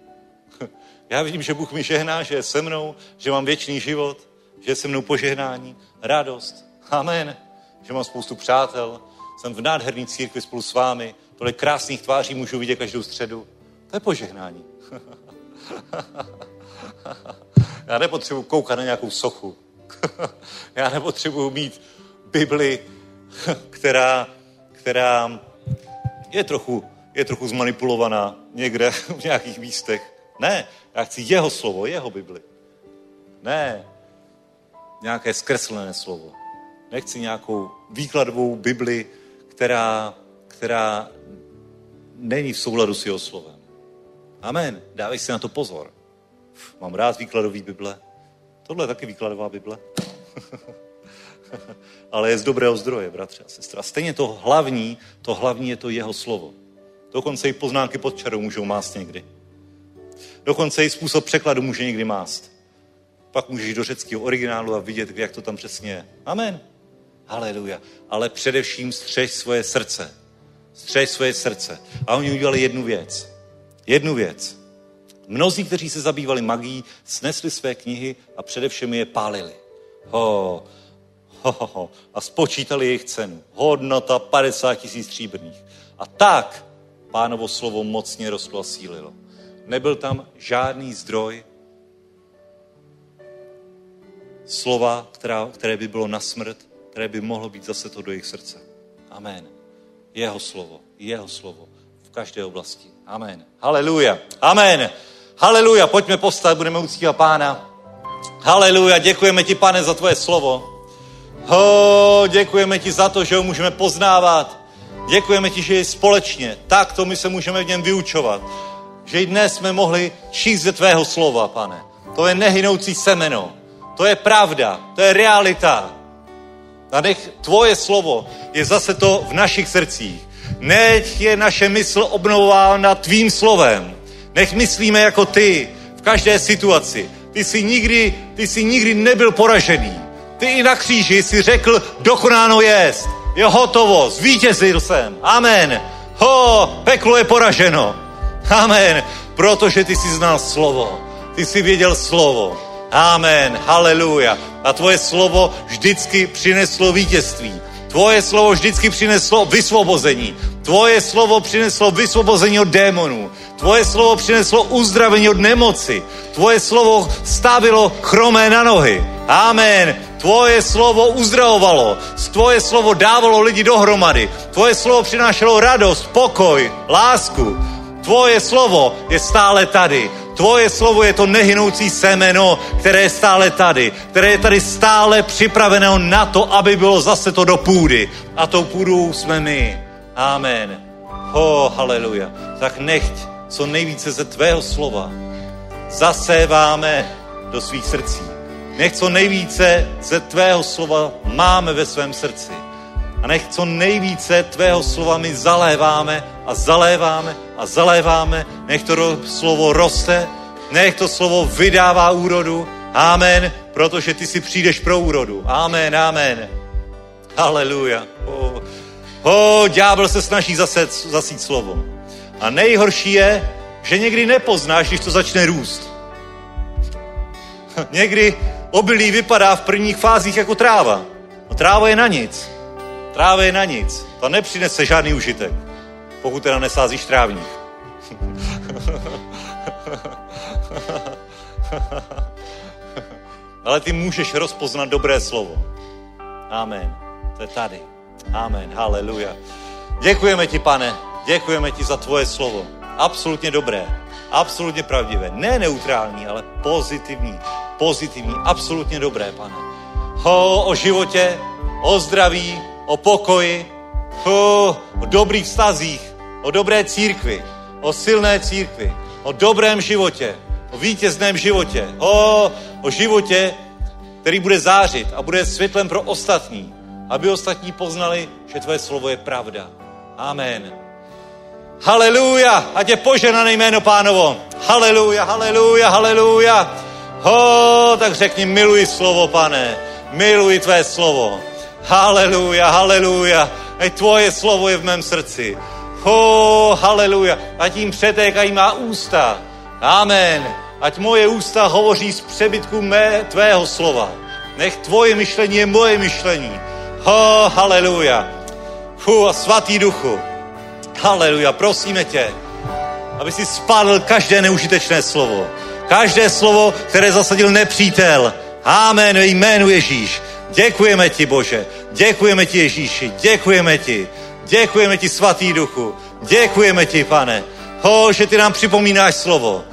Já vidím, že Bůh mi žehná, že je se mnou, že mám věčný život, že je se mnou požehnání, radost. Amen. Že mám spoustu přátel, jsem v nádherné církvi spolu s vámi, tohle krásných tváří můžu vidět každou středu. To je požehnání. Já nepotřebuji koukat na nějakou sochu. Já nepotřebuju mít Bibli, která, která je trochu, je trochu zmanipulovaná někde v nějakých místech. Ne, já chci jeho slovo, jeho Bibli. Ne, nějaké zkreslené slovo. Nechci nějakou výkladovou Bibli, která, která není v souladu s jeho slovem. Amen. Dávej si na to pozor. Mám rád výkladový Bible, Tohle je taky výkladová Bible. Ale je z dobrého zdroje, bratře a sestra. Stejně to hlavní, to hlavní je to jeho slovo. Dokonce i poznámky pod čarou můžou mást někdy. Dokonce i způsob překladu může někdy mást. Pak můžeš do řeckého originálu a vidět, jak to tam přesně je. Amen. Haleluja. Ale především střež svoje srdce. Střež svoje srdce. A oni udělali jednu věc. Jednu věc. Mnozí, kteří se zabývali magií, snesli své knihy a především je pálili. Ho, ho, ho, ho. A spočítali jejich cenu. Hodnota 50 tisíc stříbrných. A tak pánovo slovo mocně rostlo a sílilo. Nebyl tam žádný zdroj slova, která, které by bylo na smrt, které by mohlo být zase to do jejich srdce. Amen. Jeho slovo, jeho slovo v každé oblasti. Amen. Haleluja. Amen. Haleluja, pojďme postat, budeme uctívat pána. Haleluja, děkujeme ti, pane, za tvoje slovo. Ho, děkujeme ti za to, že ho můžeme poznávat. Děkujeme ti, že je společně. Tak to my se můžeme v něm vyučovat. Že i dnes jsme mohli číst ze tvého slova, pane. To je nehynoucí semeno. To je pravda. To je realita. A nech tvoje slovo je zase to v našich srdcích. Nech je naše mysl obnovována tvým slovem. Nech myslíme jako ty v každé situaci. Ty jsi nikdy, ty jsi nikdy nebyl poražený. Ty i na kříži si řekl, dokonáno jest. Je hotovo, zvítězil jsem. Amen. Ho, peklo je poraženo. Amen. Protože ty jsi znal slovo. Ty jsi věděl slovo. Amen. Haleluja. A tvoje slovo vždycky přineslo vítězství. Tvoje slovo vždycky přineslo vysvobození. Tvoje slovo přineslo vysvobození od démonů. Tvoje slovo přineslo uzdravení od nemoci. Tvoje slovo stavilo chromé na nohy. Amen. Tvoje slovo uzdravovalo. Tvoje slovo dávalo lidi dohromady. Tvoje slovo přinášelo radost, pokoj, lásku. Tvoje slovo je stále tady. Tvoje slovo je to nehynoucí semeno, které je stále tady, které je tady stále připraveno na to, aby bylo zase to do půdy. A tou půdou jsme my. Amen. Ho, haleluja. Tak nechť co nejvíce ze tvého slova zaséváme do svých srdcí. Nech co nejvíce ze tvého slova máme ve svém srdci. A nech co nejvíce tvého slova my zaléváme a zaléváme a zaléváme. Nech to slovo roste, nech to slovo vydává úrodu. Amen, protože ty si přijdeš pro úrodu. Amen, amen. Haleluja. Oh. oh, ďábel se snaží zasít, zasít slovo. A nejhorší je, že někdy nepoznáš, když to začne růst. Někdy obilí vypadá v prvních fázích jako tráva. No tráva je na nic. Tráva je na nic. Ta nepřinese žádný užitek, pokud teda nesázíš trávník. Ale ty můžeš rozpoznat dobré slovo. Amen. To je tady. Amen. Haleluja. Děkujeme ti, pane. Děkujeme ti za tvoje slovo. Absolutně dobré. Absolutně pravdivé. Ne neutrální, ale pozitivní. Pozitivní. Absolutně dobré, pane. Ho, o životě, o zdraví, o pokoji, ho, o dobrých vztazích, o dobré církvi, o silné církvi, o dobrém životě, o vítězném životě, o, o životě, který bude zářit a bude světlem pro ostatní, aby ostatní poznali, že tvoje slovo je pravda. Amen. Haleluja, ať je poženané jméno pánovo. Haleluja, haleluja, haleluja. Ho, tak řekni, miluji slovo, pane. Miluji tvé slovo. Haleluja, haleluja. Ať tvoje slovo je v mém srdci. Ho, haleluja. Ať jim přetékají má ústa. Amen. Ať moje ústa hovoří z přebytku mé, tvého slova. Nech tvoje myšlení je moje myšlení. Ho, haleluja. Fu, a svatý duchu. Haleluja, prosíme tě, aby si spadl každé neužitečné slovo. Každé slovo, které zasadil nepřítel. Amen, ve jménu Ježíš. Děkujeme ti, Bože. Děkujeme ti, Ježíši. Děkujeme ti. Děkujeme ti, svatý duchu. Děkujeme ti, pane. Ho, že ty nám připomínáš slovo.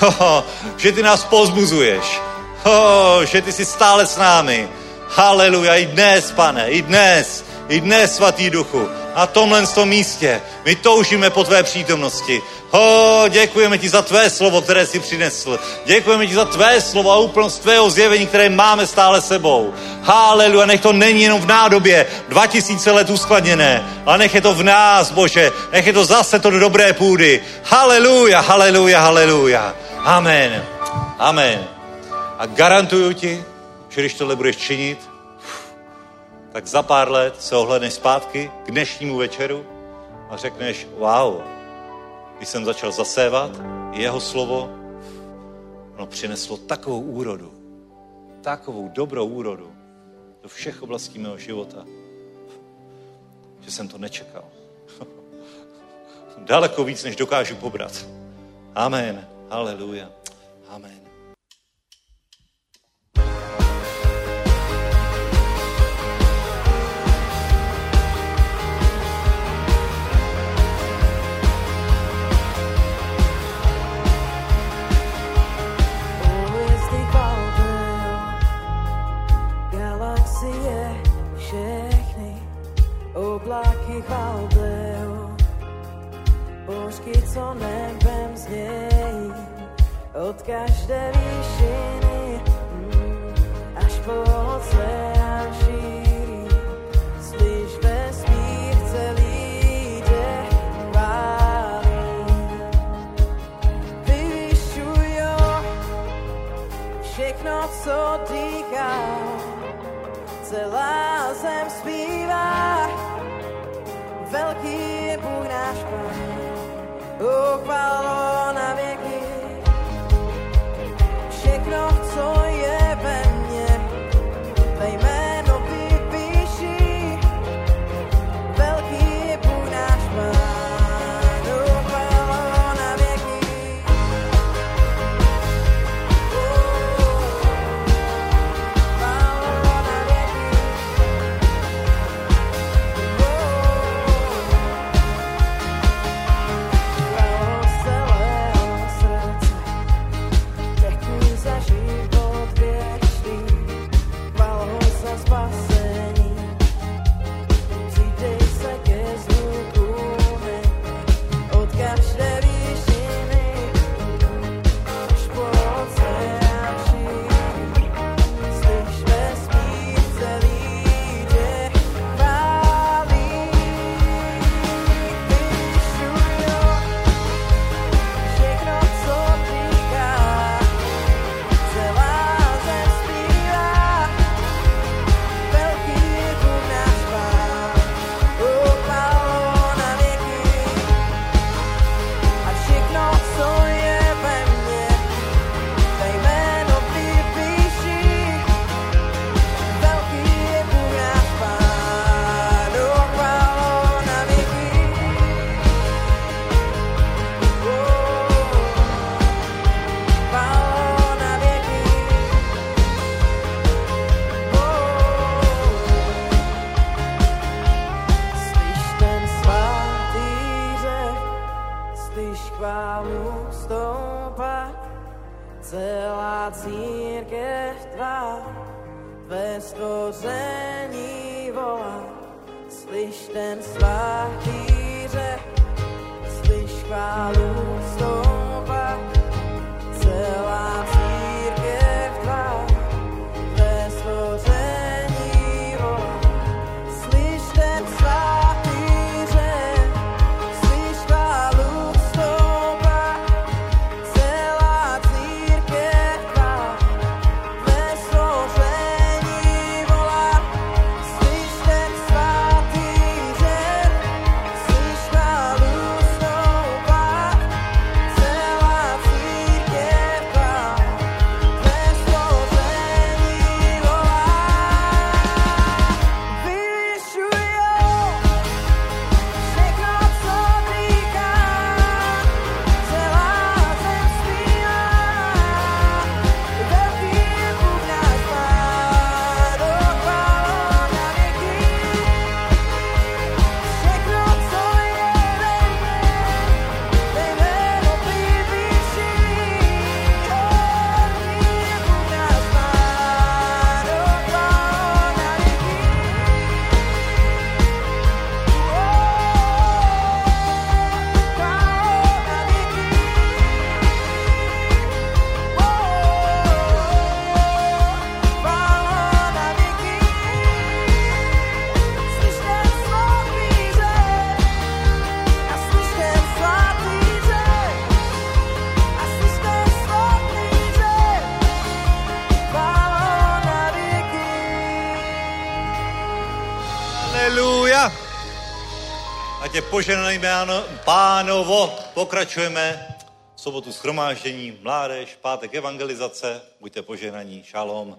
Ho, že ty nás pozbuzuješ. Ho, že ty jsi stále s námi. Haleluja, i dnes, pane, i dnes, i dnes, svatý duchu, na tomhle tom místě. My toužíme po tvé přítomnosti. Ho, děkujeme ti za tvé slovo, které jsi přinesl. Děkujeme ti za tvé slovo a úplnost tvého zjevení, které máme stále sebou. Haleluja, nech to není jenom v nádobě 2000 let uskladněné, ale nech je to v nás, Bože. Nech je to zase to do dobré půdy. Haleluja, haleluja, haleluja. Amen. Amen. A garantuju ti, že když tohle budeš činit, tak za pár let se ohledneš zpátky k dnešnímu večeru a řekneš, wow, když jsem začal zasévat, jeho slovo, ono přineslo takovou úrodu, takovou dobrou úrodu do všech oblastí mého života, že jsem to nečekal. Daleko víc, než dokážu pobrat. Amen. Haleluja. Amen. býval byl. Co nebem znějí, od každé výšiny hm, až po oceán šíří. Slyš vesmír celý jde chválí. Vyvyšujo všechno, co dýchá, celá zem zpívá velký je Bůh náš Pán, uchvalo na věky. Všechno, co je tě poženaný jméno, pánovo. Pokračujeme sobotu schromáždění, mládež, pátek evangelizace, buďte poženaní, šalom.